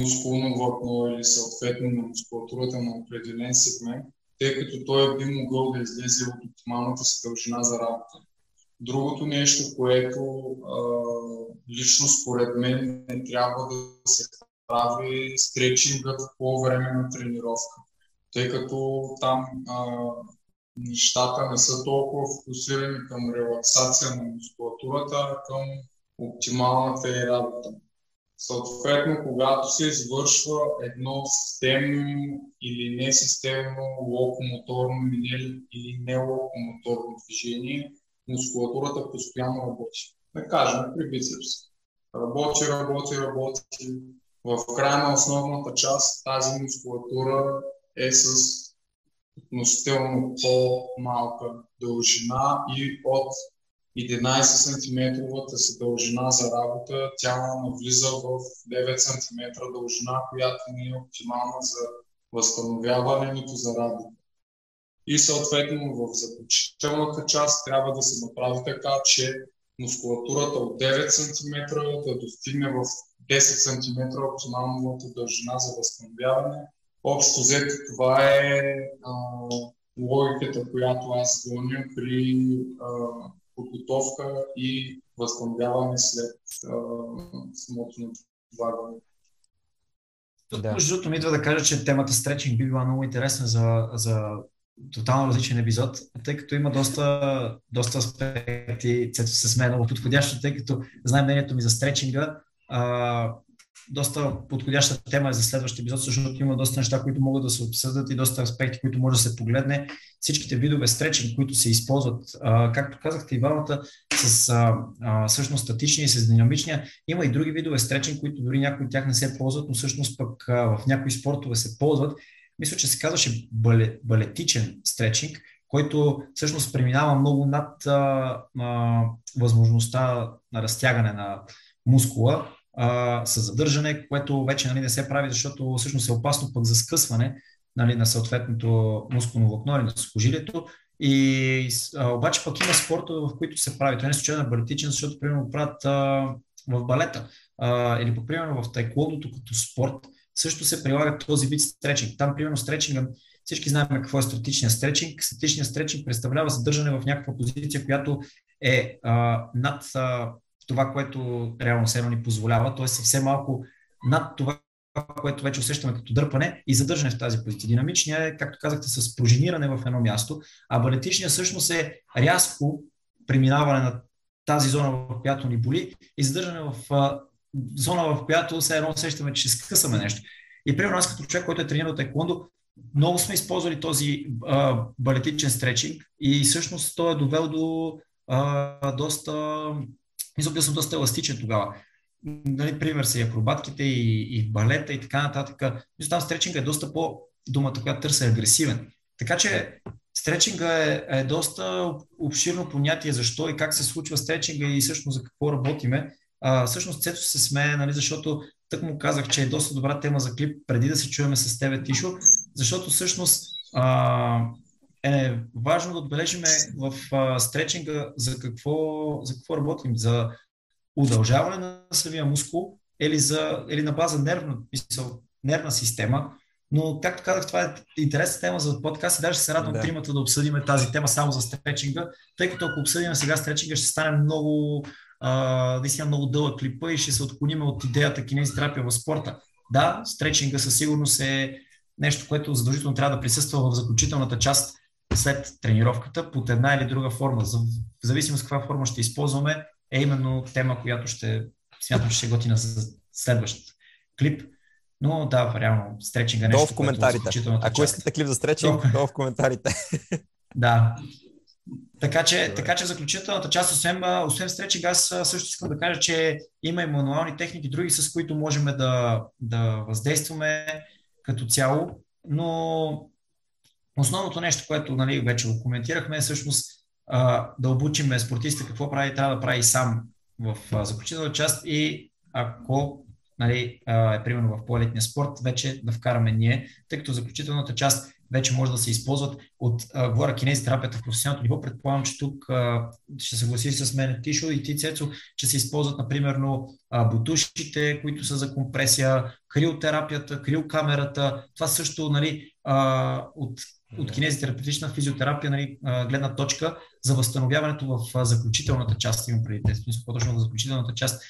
мускулно влакно или съответно на мускулатурата на определен сегмент, тъй като той би могъл да излезе от оптималната си дължина за работа. Другото нещо, което а, лично според мен не трябва да се прави стречингът по време на тренировка, тъй като там а, нещата не са толкова фокусирани към релаксация на мускулатурата, а към оптималната и работа. Съответно, когато се извършва едно системно или несистемно локомоторно или нелокомоторно движение, мускулатурата постоянно работи. Да кажем, при бицепс. Работи, работи, работи. В края на основната част тази мускулатура е с относително по-малка дължина и от 11 см си дължина за работа, тя навлиза в 9 см дължина, която не е оптимална за възстановяване, нито за работа. И съответно в заключителната част трябва да се направи така, че мускулатурата от 9 см да достигне в 10 см оптималната дължина за възстановяване. Общо взето това е а, логиката, която аз гоня при а, подготовка и възстановяване след самото натоварване. Тук, да. между другото, ми идва да кажа, че темата стретчинг би била много интересна за, за тотално различен епизод, тъй като има доста, доста аспекти, цето се сме много подходящо, тъй като знаем мнението ми за стретчинга. А, доста подходяща тема е за следващия епизод, защото има доста неща, които могат да се обсъдят и доста аспекти, които може да се погледне. Всичките видове стречин, които се използват, а, както казахте и двамата, с а, а, всъщност статичния и с динамичния, има и други видове стречин, които дори някои от тях не се ползват, но всъщност пък а, в някои спортове се ползват. Мисля, че се казваше бале, балетичен стречинг, който всъщност преминава много над а, а, възможността на разтягане на мускула а, с задържане, което вече нали, не се прави, защото всъщност е опасно пък за скъсване нали, на съответното мускулно влакно или на сухожилието. И, а, обаче пък има спортове, в които се прави. Това не е случайно балетичен, защото примерно правят а, в балета а, или по примерно в тайклондото като спорт също се прилага този вид стречинг. Там примерно стречинга всички знаем какво е статичният стречинг. Статичният стречинг представлява задържане в някаква позиция, която е а, над а, това, което реално се ни позволява, т.е. съвсем малко над това, което вече усещаме като дърпане и задържане в тази позиция. Динамичният е, както казахте, с пружиниране в едно място, а балетичният всъщност е рязко преминаване на тази зона, в която ни боли и задържане в а, зона, в която все едно усещаме, че ще скъсаме нещо. И примерно аз като човек, който е тренирал тайкондо, много сме използвали този а, балетичен стречинг и всъщност той е довел до а, доста мисля, съм доста еластичен тогава. Нали, пример са и акробатките, и, и балета, и така нататък. Мисля, там стречинга е доста по думата, която търся е агресивен. Така че стречинга е, е доста обширно понятие защо и как се случва стречинга и всъщност за какво работиме. А, всъщност Цето се смее, нали, защото тък му казах, че е доста добра тема за клип преди да се чуваме с тебе, Тишо, защото всъщност а, е важно да отбележим в а, стречинга за какво, за какво работим. За удължаване на самия мускул или, за, или на база нервна, мисъл, нервна система. Но, както казах, това е интересна тема за подкаст и даже се радвам да. тримата да обсъдим тази тема само за стречинга, тъй като ако обсъдим сега стречинга, ще стане много, а, наистина много дълъг клипа и ще се отклоним от идеята кинезитерапия в спорта. Да, стречинга със сигурност е нещо, което задължително трябва да присъства в заключителната част след тренировката под една или друга форма. В зависимост каква форма ще използваме, е именно тема, която ще смятам, че ще готина за следващ клип. Но да, реално, стречинга е нещо. Долу в коментарите. Ако искате клип за стречинг, долу в коментарите. да. Така че, така че заключителната част, освен, освен стречинг, аз също искам да кажа, че има и мануални техники, други с които можем да, да въздействаме като цяло, но Основното нещо, което нали, вече го коментирахме, е всъщност а, да обучим спортиста какво прави, трябва да прави сам в заключителна част и ако нали, е примерно в по-елитния спорт, вече да вкараме ние, тъй като заключителната част вече може да се използват от а, говоря кинезитерапията в професионалното ниво. Предполагам, че тук а, ще съгласи с мен Тишо и ти, Цецо, че се използват, например, бутушите, които са за компресия, криотерапията, криокамерата. Това също нали, а, от, от кинезитерапевтична физиотерапия нали, гледна точка за възстановяването в заключителната част, имам преди смисъл, по-точно в заключителната част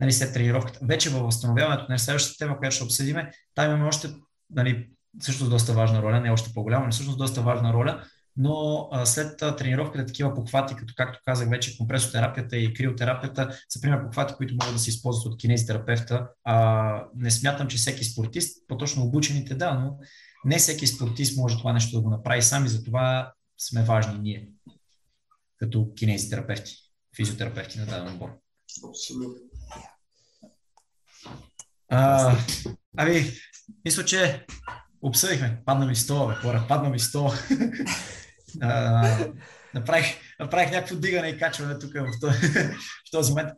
нали, след тренировката. Вече във възстановяването на следващата тема, която ще обсъдиме, там имаме още нали, също доста важна роля, не още по-голяма, но всъщност доста важна роля, но а, след а, тренировката такива похвати, като както казах вече, компресотерапията и криотерапията са пример похвати, които могат да се използват от кинезитерапевта. А, не смятам, че всеки спортист, по-точно обучените, да, но не всеки спортист може това нещо да го направи сам и затова сме важни ние, като кинезитерапевти, физиотерапевти на даден отбор. Абсолютно. А, ами, мисля, че обсъдихме. Падна ми стола, бе, хора, падна ми стола. направих, направих някакво дигане и качване тук в този, в този момент.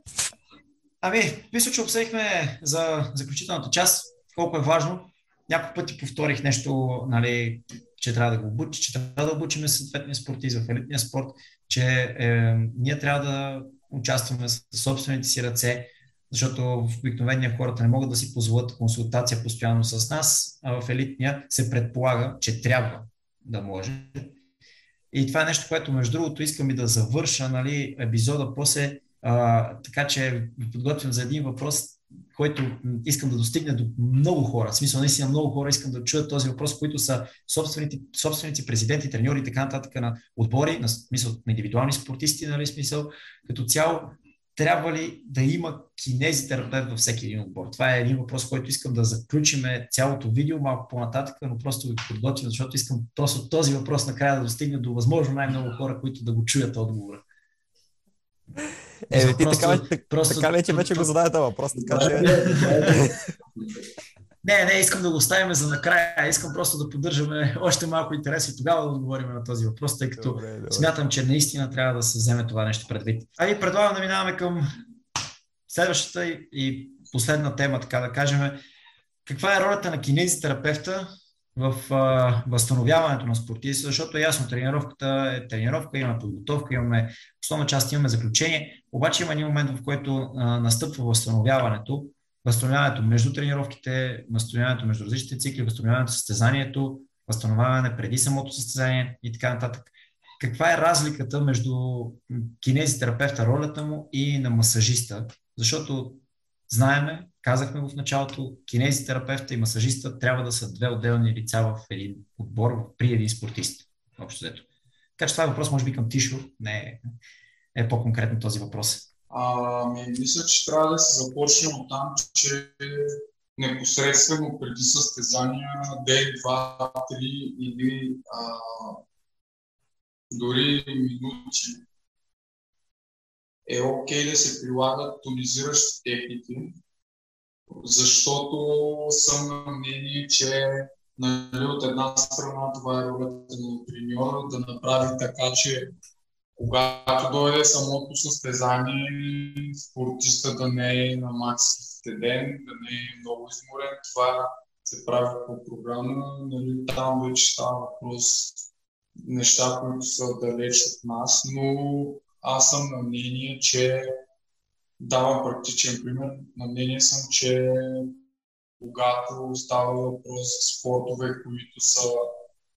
Ами, мисля, че обсъдихме за заключителната част, колко е важно. Няколко пъти повторих нещо, нали, че трябва да го обучи, че трябва да обучим съответния спортист в елитния спорт, че е, ние трябва да участваме с собствените си ръце, защото обикновения хората не могат да си позволят консултация постоянно с нас, а в елитния се предполага, че трябва да може. И това е нещо, което между другото искам и да завърша нали, епизода после, а, така че ви подготвям за един въпрос, който искам да достигне до много хора. В смисъл, наистина много хора искам да чуят този въпрос, които са собственици, собственици президенти, треньори и така нататък на отбори, на смисъл на индивидуални спортисти, нали, смисъл, като цяло трябва ли да има кинезитерапевт във всеки един отбор? Това е един въпрос, който искам да заключиме цялото видео малко по-нататък, но просто ви подготвим, защото искам просто този въпрос накрая да достигне до възможно най-много хора, които да го чуят отговора. Е, ти просто, така, просто, така вече, вече го зададе този въпрос. Така, че... Не, не, искам да го оставим за накрая. Искам просто да поддържаме още малко интерес и тогава да отговорим на този въпрос, тъй като добре, добре. смятам, че наистина трябва да се вземе това нещо предвид. Ами предлагам да минаваме към следващата и последна тема, така да кажем. Каква е ролята на кинезитерапевта в а, възстановяването на спортисти, защото е ясно, тренировката е тренировка, имаме подготовка, имаме основна част, имаме заключение, обаче има един момент, в който а, настъпва възстановяването, възстановяването между тренировките, възстановяването между различните цикли, възстановяването състезанието, възстановяване преди самото състезание и така нататък. Каква е разликата между кинезитерапевта, ролята му и на масажиста? Защото знаеме, казахме в началото, кинезитерапевта и масажиста трябва да са две отделни лица в един отбор при един спортист. Общо взето. Така че това е въпрос, може би, към Тишо. Не е, е по-конкретно този въпрос. Ами, мисля, че трябва да се започнем от там, че непосредствено преди състезания, ден, два, три или а, дори минути е окей okay да се прилагат тонизиращи техники, защото съм на мнение, че нали, от една страна това е ролята на треньора да направи така, че когато дойде самото състезание, спортиста да не е на максимите ден, да не е много изморен, това се прави по програма. Нали, там вече става въпрос неща, които са далеч от нас, но аз съм на мнение, че давам практичен пример. На мнение съм, че когато става въпрос за спортове, които са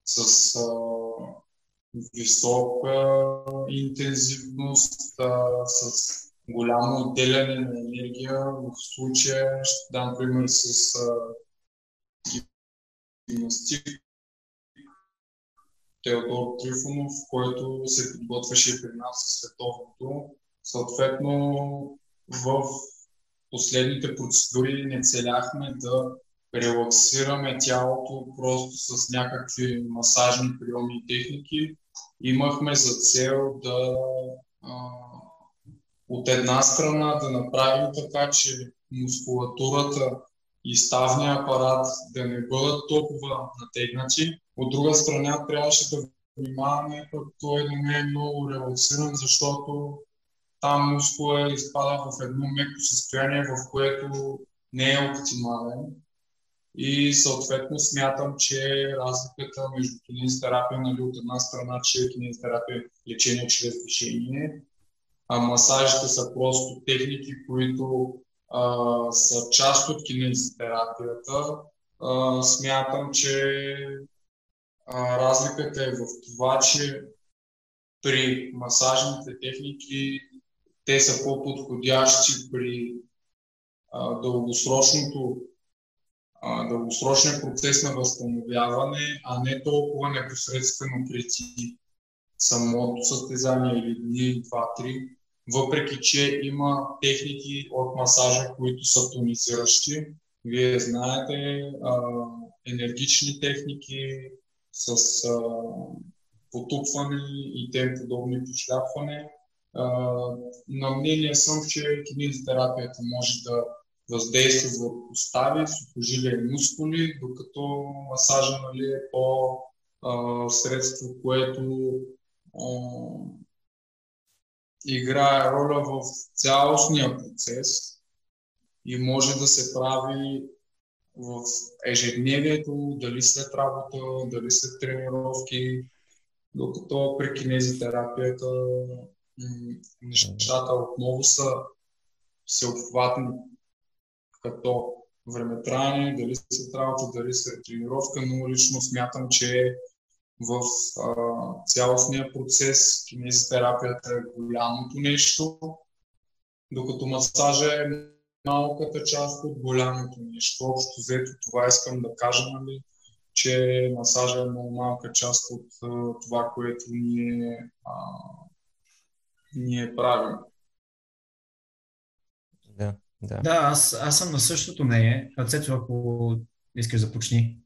с а, висока интензивност, а, с голямо отделяне на енергия. В случая ще дам пример с гимнастик. Теодор Трифонов, който се подготвяше при нас в световното. Съответно, в последните процедури не целяхме да релаксираме тялото просто с някакви масажни приеми и техники. Имахме за цел да а, от една страна да направим така, че мускулатурата и ставния апарат да не бъдат толкова натегнати. От друга страна трябваше да внимаваме, като той да не е много релаксиран, защото там мускула изпада в едно меко състояние, в което не е оптимален и съответно смятам, че разликата между кинезитерапия, нали, от една страна, че кинезитерапия е лечение чрез движение, а масажите са просто техники, които а, са част от кинезитерапията. А, смятам, че а, разликата е в това, че при масажните техники те са по-подходящи при а, дългосрочното а, дългосрочния процес на възстановяване, а не толкова непосредствено преди самото състезание или дни, два, три. Въпреки, че има техники от масажа, които са тонизиращи. Вие знаете, а, енергични техники с а, потупване и тем подобни почляпване. На мнение съм, че кинезитерапията може да въздейства върху стави, сухожилия и мускули, докато масажа нали, е по средство, което играе роля в цялостния процес и може да се прави в ежедневието, дали след работа, дали след тренировки, докато при кинезитерапията нещата отново са всеобхватни като времетраене, дали след работа, дали след тренировка, но лично смятам, че в а, цялостния процес кинезитерапията е голямото нещо, докато масажа е малката част от голямото нещо. Общо взето това искам да кажа, нали, че масажа е много малка част от а, това, което ние, а, ние правим. Да, да. Да, аз, аз съм на същото мнение. Цецо, ако искаш да почни.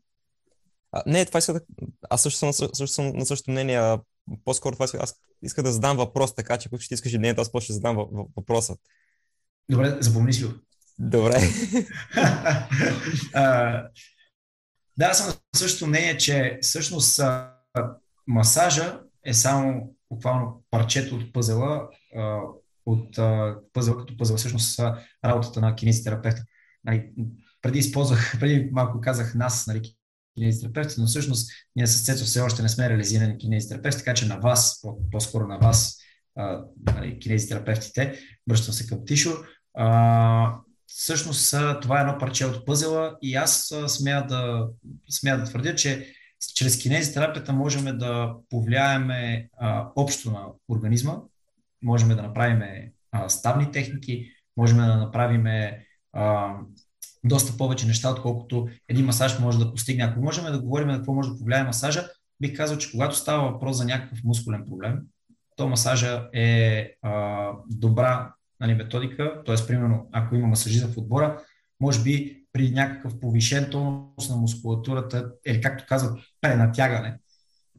А, не, това иска. Аз също съм, също съм на същото мнение. По-скоро това иска... аз иска да задам въпрос, така че ако ще искаш мнението, аз после ще задам въпросът. Добре, запомни си го. Добре. а, да, аз съм на същото мнение, че всъщност масажа е само буквално парчето от пъзела, от пъзел като пъзел, всъщност работата на кинезитерапевта. Нали, преди използвах, преди малко казах нас, нали, кинезитерапевти, но всъщност ние с Цецо все още не сме реализирани кинезитерапевти, така че на вас, по-скоро на вас, нали, кинезитерапевтите, връщам се към Тишо, а, всъщност това е едно парче от пъзела и аз смея да, смея да твърдя, че чрез кинезитерапията можем да повлияем а, общо на организма, можем да направим а, ставни техники, можем да направим доста повече неща, отколкото един масаж може да постигне. Ако можем да говорим на какво може да повлияе масажа, бих казал, че когато става въпрос за някакъв мускулен проблем, то масажа е а, добра нали, методика, т.е. примерно ако има масажист в отбора, може би при някакъв повишен тонус на мускулатурата, или както казват, пренатягане,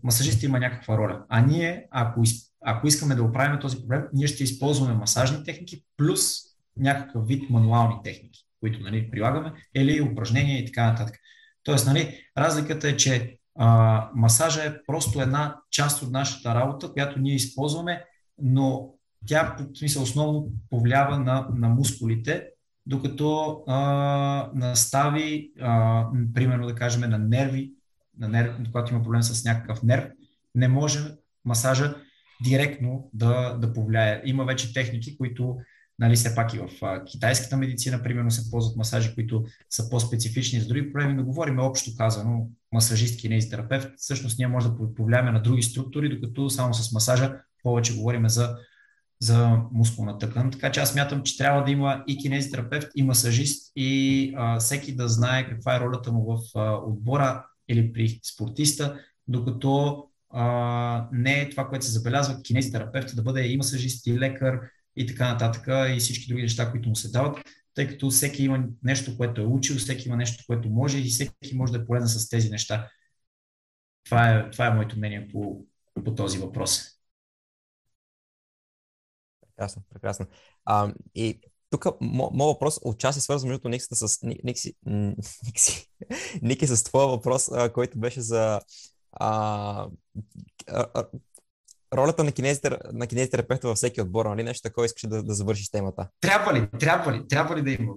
масажист има някаква роля. А ние, ако, ако искаме да оправим този проблем, ние ще използваме масажни техники плюс някакъв вид мануални техники, които нали, прилагаме, или упражнения и така нататък. Тоест, нали, разликата е, че а, масажа е просто една част от нашата работа, която ние използваме, но тя в смисъл основно повлиява на, на мускулите, докато а, настави, а, примерно да кажем, на нерви, на нерв, когато има проблем с някакъв нерв, не може масажа директно да, да повлияе. Има вече техники, които нали, все пак и в а, китайската медицина, примерно, се ползват масажи, които са по-специфични за други проблеми, но говорим общо казано, масажист, кинезитерапевт, всъщност ние може да повлияем на други структури, докато само с масажа повече говорим за за мускулна тъкан. Така че аз мятам, че трябва да има и кинезитерапевт, и масажист, и а, всеки да знае каква е ролята му в а, отбора или при спортиста, докато не е това, което се забелязва, кинезитерапевт да бъде и масажист, и лекар, и така нататък, и всички други неща, които му се дават, тъй като всеки има нещо, което е учил, всеки има нещо, което може и всеки може да е полезен с тези неща. Това е, това е моето мнение по, по този въпрос. Прекрасно, прекрасно. А, и тук моят въпрос отчасти е свързан между Никси с, Никси, Никси, Ники с твоя въпрос, който беше за а, а, ролята на, кинезитер, на кинезитерапевта във всеки отбор, нали нещо такова искаш да, да завършиш темата? Трябва ли, трябва ли, трябва ли да има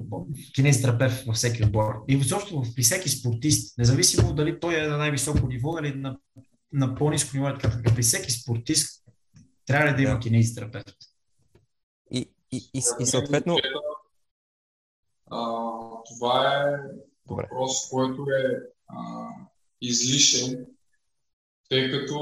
кинезитерапевт във всеки отбор? И защото при всеки спортист, независимо дали той е на най-високо ниво или на, на по-низко ниво, така, при всеки спортист трябва ли да има да. кинезитерапевт? И, и, и, и съответно... А, това е Добре. въпрос, който е а, излишен, тъй като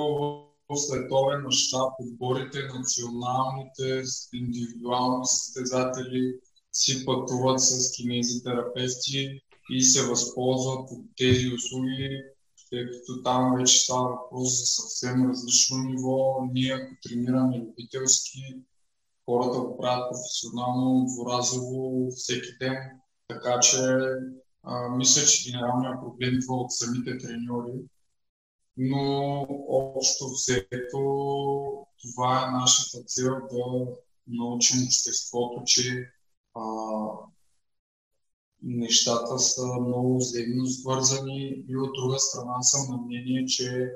в световен мащаб отборите, националните, индивидуални състезатели си пътуват с кинезитерапевти и се възползват от тези услуги, тъй като там вече става въпрос за съвсем различно ниво. Ние, ако тренираме любителски, хората го правят професионално, дворазово, всеки ден. Така че а, мисля, че генералният проблем идва от самите треньори, но общо взето това е нашата цел да научим обществото, че а, нещата са много взаимно свързани и от друга страна съм на мнение, че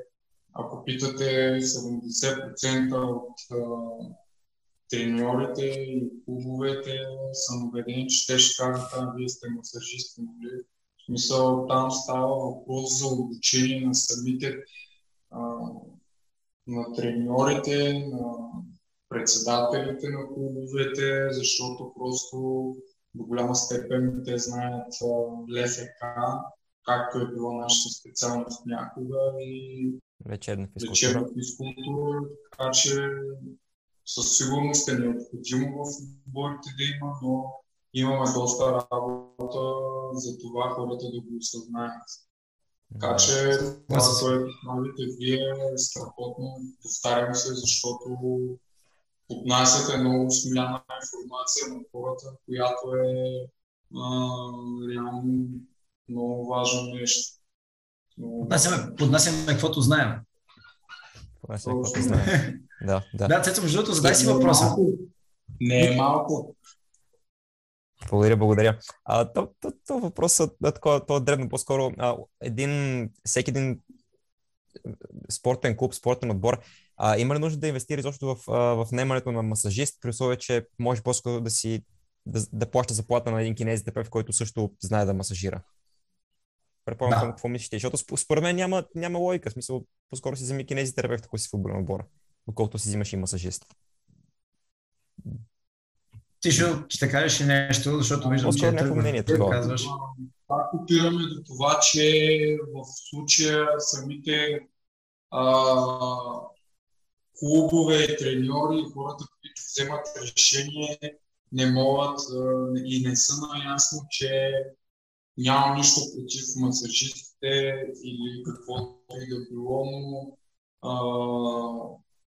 ако питате 70% от а, треньорите и клубовете, съм убеден, че те ще кажат, а вие сте масажисти, нали? Смисъл, там става въпрос за обучение на самите а, на треньорите, на председателите на клубовете, защото просто до голяма степен те знаят ЛФК, както е била нашата специалност някога и вечерна физкултура. Физкултура, така че със сигурност е необходимо в отборите да има, но имаме доста работа за това хората да го осъзнаят. Така че това, което правите вие е страхотно, повтарям се, защото поднасяте много смляна информация на хората, която е а, реално много важно нещо. Поднасяме, поднасяме каквото знаем. Поднасяме каквото знаем. Да, да. Да, Цецо, между другото, задай си въпроса. Не е малко. Благодаря, благодаря. А, то, то, то въпросът, то, то е дребно по-скоро. А, един, всеки един спортен клуб, спортен отбор, а, има ли нужда да инвестира изобщо в, в наемането на масажист, при условие, че може по-скоро да си да, да плаща заплата на един кинезитерапевт, който също знае да масажира? Предполагам, да. какво мислите? Защото според мен няма, няма логика. В смисъл, по-скоро си вземи кинезитерапевт, ако си футболен отбор, доколкото си взимаш и масажист. Ти ще, ще кажеш и нещо, защото виждам, че е мнение, това. казваш. Пак опираме до това, че в случая самите а, клубове, треньори, хората, които вземат решение, не могат а, и не са наясно, че няма нищо против масажистите или каквото и да било, но а,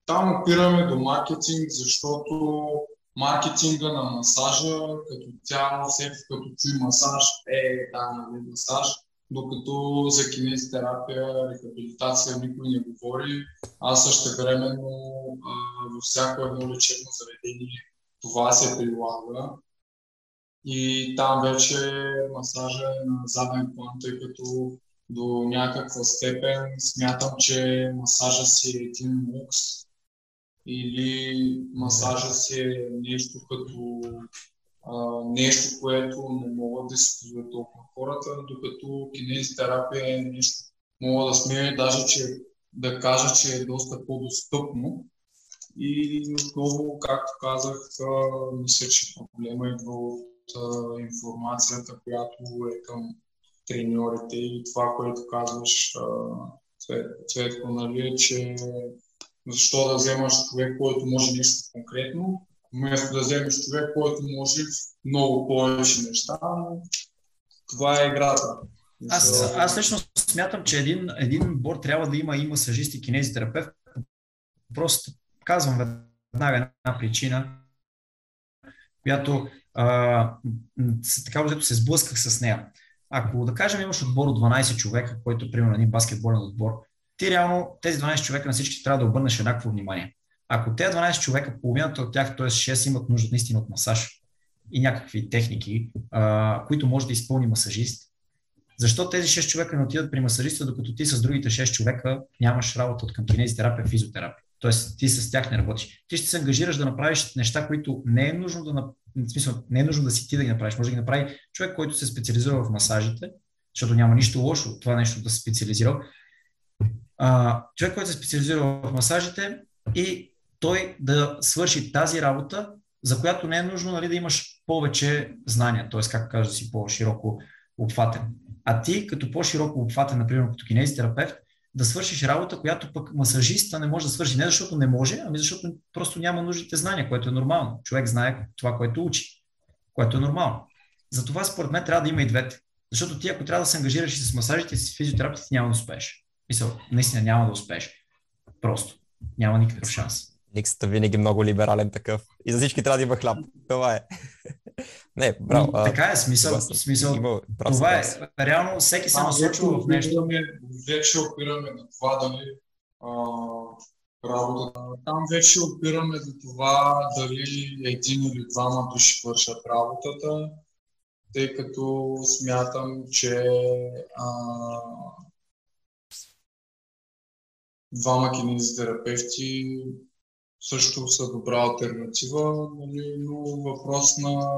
там опираме до маркетинг, защото маркетинга на масажа, като цяло, всеки като чуи масаж, е, да, нали, масаж, докато за кинезитерапия, рехабилитация никой не говори, а също времено във всяко едно лечебно заведение това се прилага. И там вече масажа е на заден план, тъй като до някаква степен смятам, че масажа си е един лукс, или масажа си е нещо като а, нещо, което не могат да се позволят толкова хората, докато кинезитерапия е нещо, мога да смея даже, че да кажа, че е доста по-достъпно. И отново, както казах, мисля, че проблема идва от информацията, която е към треньорите и това, което казваш, Цветко, нали, че защо да вземаш човек, който може нещо конкретно, вместо да вземеш човек, който може много повече неща, но това е играта. Аз, аз лично смятам, че един, един бор трябва да има и масажист и кинезитерапевт. Просто казвам веднага една причина, която а, така взето се сблъсках с нея. Ако да кажем имаш отбор от 12 човека, който примерно един баскетболен отбор, ти реално тези 12 човека на всички трябва да обърнеш еднакво внимание. Ако тези 12 човека, половината от тях, т.е. 6 имат нужда наистина от масаж и някакви техники, а, които може да изпълни масажист, защо тези 6 човека не отидат при масажиста, докато ти с другите 6 човека нямаш работа от към кинезитерапия, физиотерапия? Тоест, ти с тях не работиш. Ти ще се ангажираш да направиш неща, които не е нужно да, в смисъл, не е нужно да си ти да ги направиш. Може да ги направи човек, който се специализира в масажите, защото няма нищо лошо това нещо да се специализира. А, човек, който се специализира в масажите и той да свърши тази работа, за която не е нужно нали, да имаш повече знания, т.е. как кажа да си по-широко обхватен. А ти, като по-широко обхватен, например, като кинезитерапевт, да свършиш работа, която пък масажиста не може да свърши. Не защото не може, ами защото просто няма нужните знания, което е нормално. Човек знае това, което учи, което е нормално. Затова според мен трябва да има и двете. Защото ти, ако трябва да се ангажираш и с масажите и с физиотерапията, няма да успееш. Мисъл, наистина няма да успееш. Просто. Няма никакъв шанс. Никсът е винаги много либерален такъв. И за всички трябва да има хляб. Това е. Не, браво. Така е, смисъл. смисъл има, това е. Реално всеки се насочва в нещо. Вече опираме на това дали работата. Там вече опираме до това дали един или двама души вършат работата, тъй като смятам, че а, двама кинезитерапевти също са добра альтернатива, нали, но въпрос на,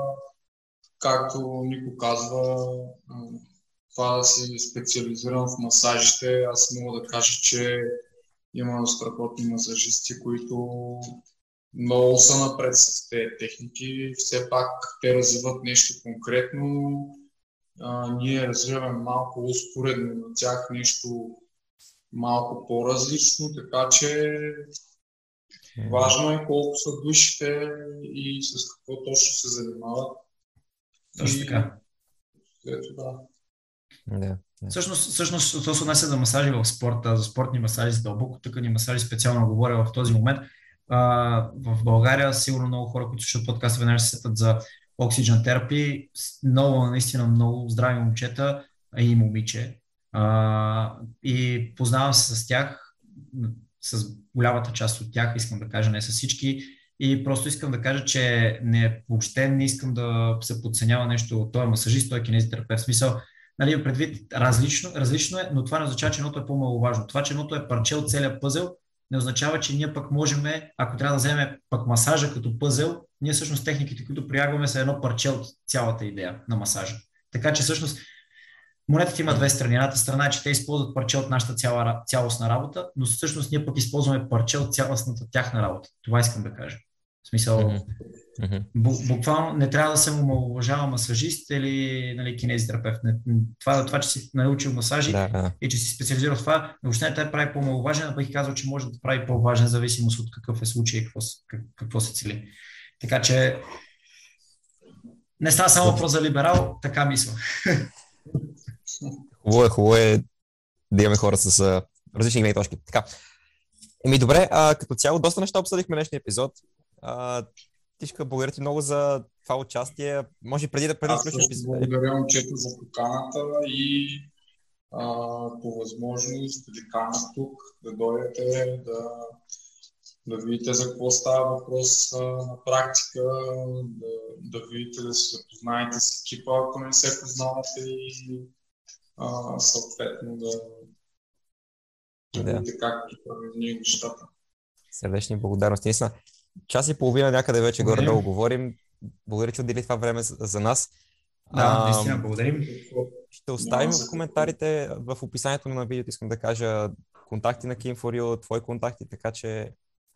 както Нико казва, това да си специализирам в масажите, аз мога да кажа, че има страхотни масажисти, които много са напред с тези техники. Все пак те развиват нещо конкретно. А, ние развиваме малко успоредно на тях нещо малко по-различно, така че важно е колко са душите и с какво точно се занимават. Точно така. Ето да. Да. Всъщност, всъщност, това се отнася за масажи в спорта, за спортни масажи, за дълбоко тъкани масажи, специално говоря в този момент. А, в България сигурно много хора, които слушат подкаста, веднага се сетят за Oxygen Therapy. Много, наистина много здрави момчета и момиче, а, и познавам се с тях, с голямата част от тях, искам да кажа, не с всички. И просто искам да кажа, че не, въобще не искам да се подценява нещо. Той е масажист, той е кинезитерапевт. В смисъл, нали, предвид различно, различно е, но това не означава, че едното е по-маловажно. Това, че едното е парче от целият пъзел, не означава, че ние пък можем, ако трябва да вземем пък масажа като пъзел, ние всъщност техниките, които прилагаме, са едно парче от цялата идея на масажа. Така че всъщност Монетата има две страни. Едната страна е, че те използват парче от нашата цяла, цялостна работа, но всъщност ние пък използваме парче от цялостната тяхна работа. Това искам да кажа. В смисъл, mm-hmm. буквално не трябва да съм омалуважава масажист или нали, кинезитерапевт. Това, това, че си научил масажи да, да. и че си специализирал в това, въобще не те прави по-маловажен, а пък казал, че може да прави по-важен, зависимост от какъв е случай и какво, какво се цели. Така че не става само въпрос за либерал, така мисля. Хубаво е, хубаво е да имаме хора с а, различни гледни точки. Така. Еми добре, а, като цяло доста неща обсъдихме днешния епизод. А, Тишка, благодаря ти много за това участие. Може преди да преди да епизод. Благодаря момчето за поканата и а, по възможност да каня тук, да дойдете, да, да видите за какво става въпрос а, на практика, да, да видите да се запознаете с екипа, ако не се познавате и а, съответно да, да. видите как правим нещата. Сърдечни благодарности. Наистина, час и половина някъде вече горе-долу говорим. Благодаря, че отдели това време за, нас. Да, наистина, благодарим. Ще оставим в коментарите в описанието на видеото, искам да кажа контакти на Kim for You, твои контакти, така че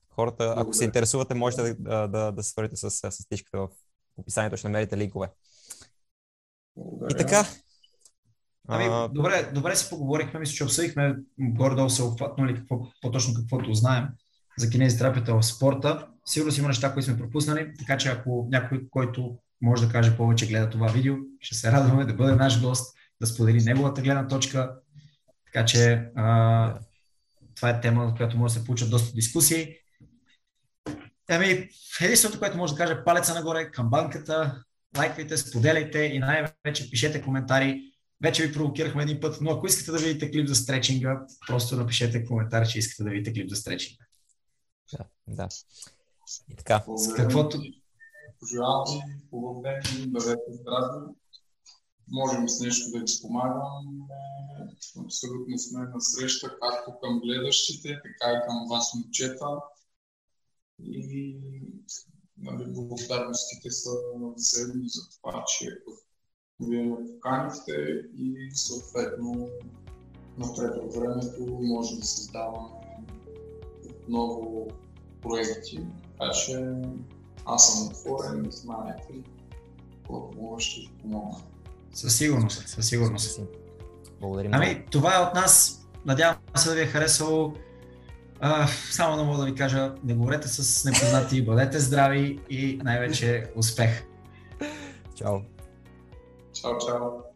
хората, Благодаря. ако се интересувате, можете да, да, да, да свърите с, с тичката в описанието, ще намерите линкове. Благодаря. И така, Ами, а... добре, добре си поговорихме, мисля, че обсъдихме горе-долу се обхватнали какво, по-точно каквото знаем за кинезитерапията в спорта. Сигурно си има неща, които сме пропуснали, така че ако някой, който може да каже повече, гледа това видео, ще се радваме да бъде наш гост, да сподели неговата гледна точка. Така че а, това е тема, в която може да се получат доста дискусии. Ами, единственото, което може да каже, палеца нагоре към банката, лайквайте, споделяйте и най-вече пишете коментари вече ви провокирахме един път, но ако искате да видите клип за стречинга, просто напишете коментар, че искате да видите клип за стречинга. Да, да. И така. С каквото... Пожелавам ви хубав ден, бъдете здрави. Можем с нещо да ви спомагам. Абсолютно сме на среща както към гледащите, така и към вас, момчета. И нали, благодарностите са взаимни за това, че вие ме поканихте и съответно напред във времето може да създаваме отново проекти. Така че аз съм отворен, знаете, какво ще ви помогна. Със сигурност, със сигурност. Благодарим. Ами, това е от нас. Надявам се да ви е харесало. А, само да мога да ви кажа, не говорете с непознати, бъдете здрави и най-вече успех. Чао. Чао, чао.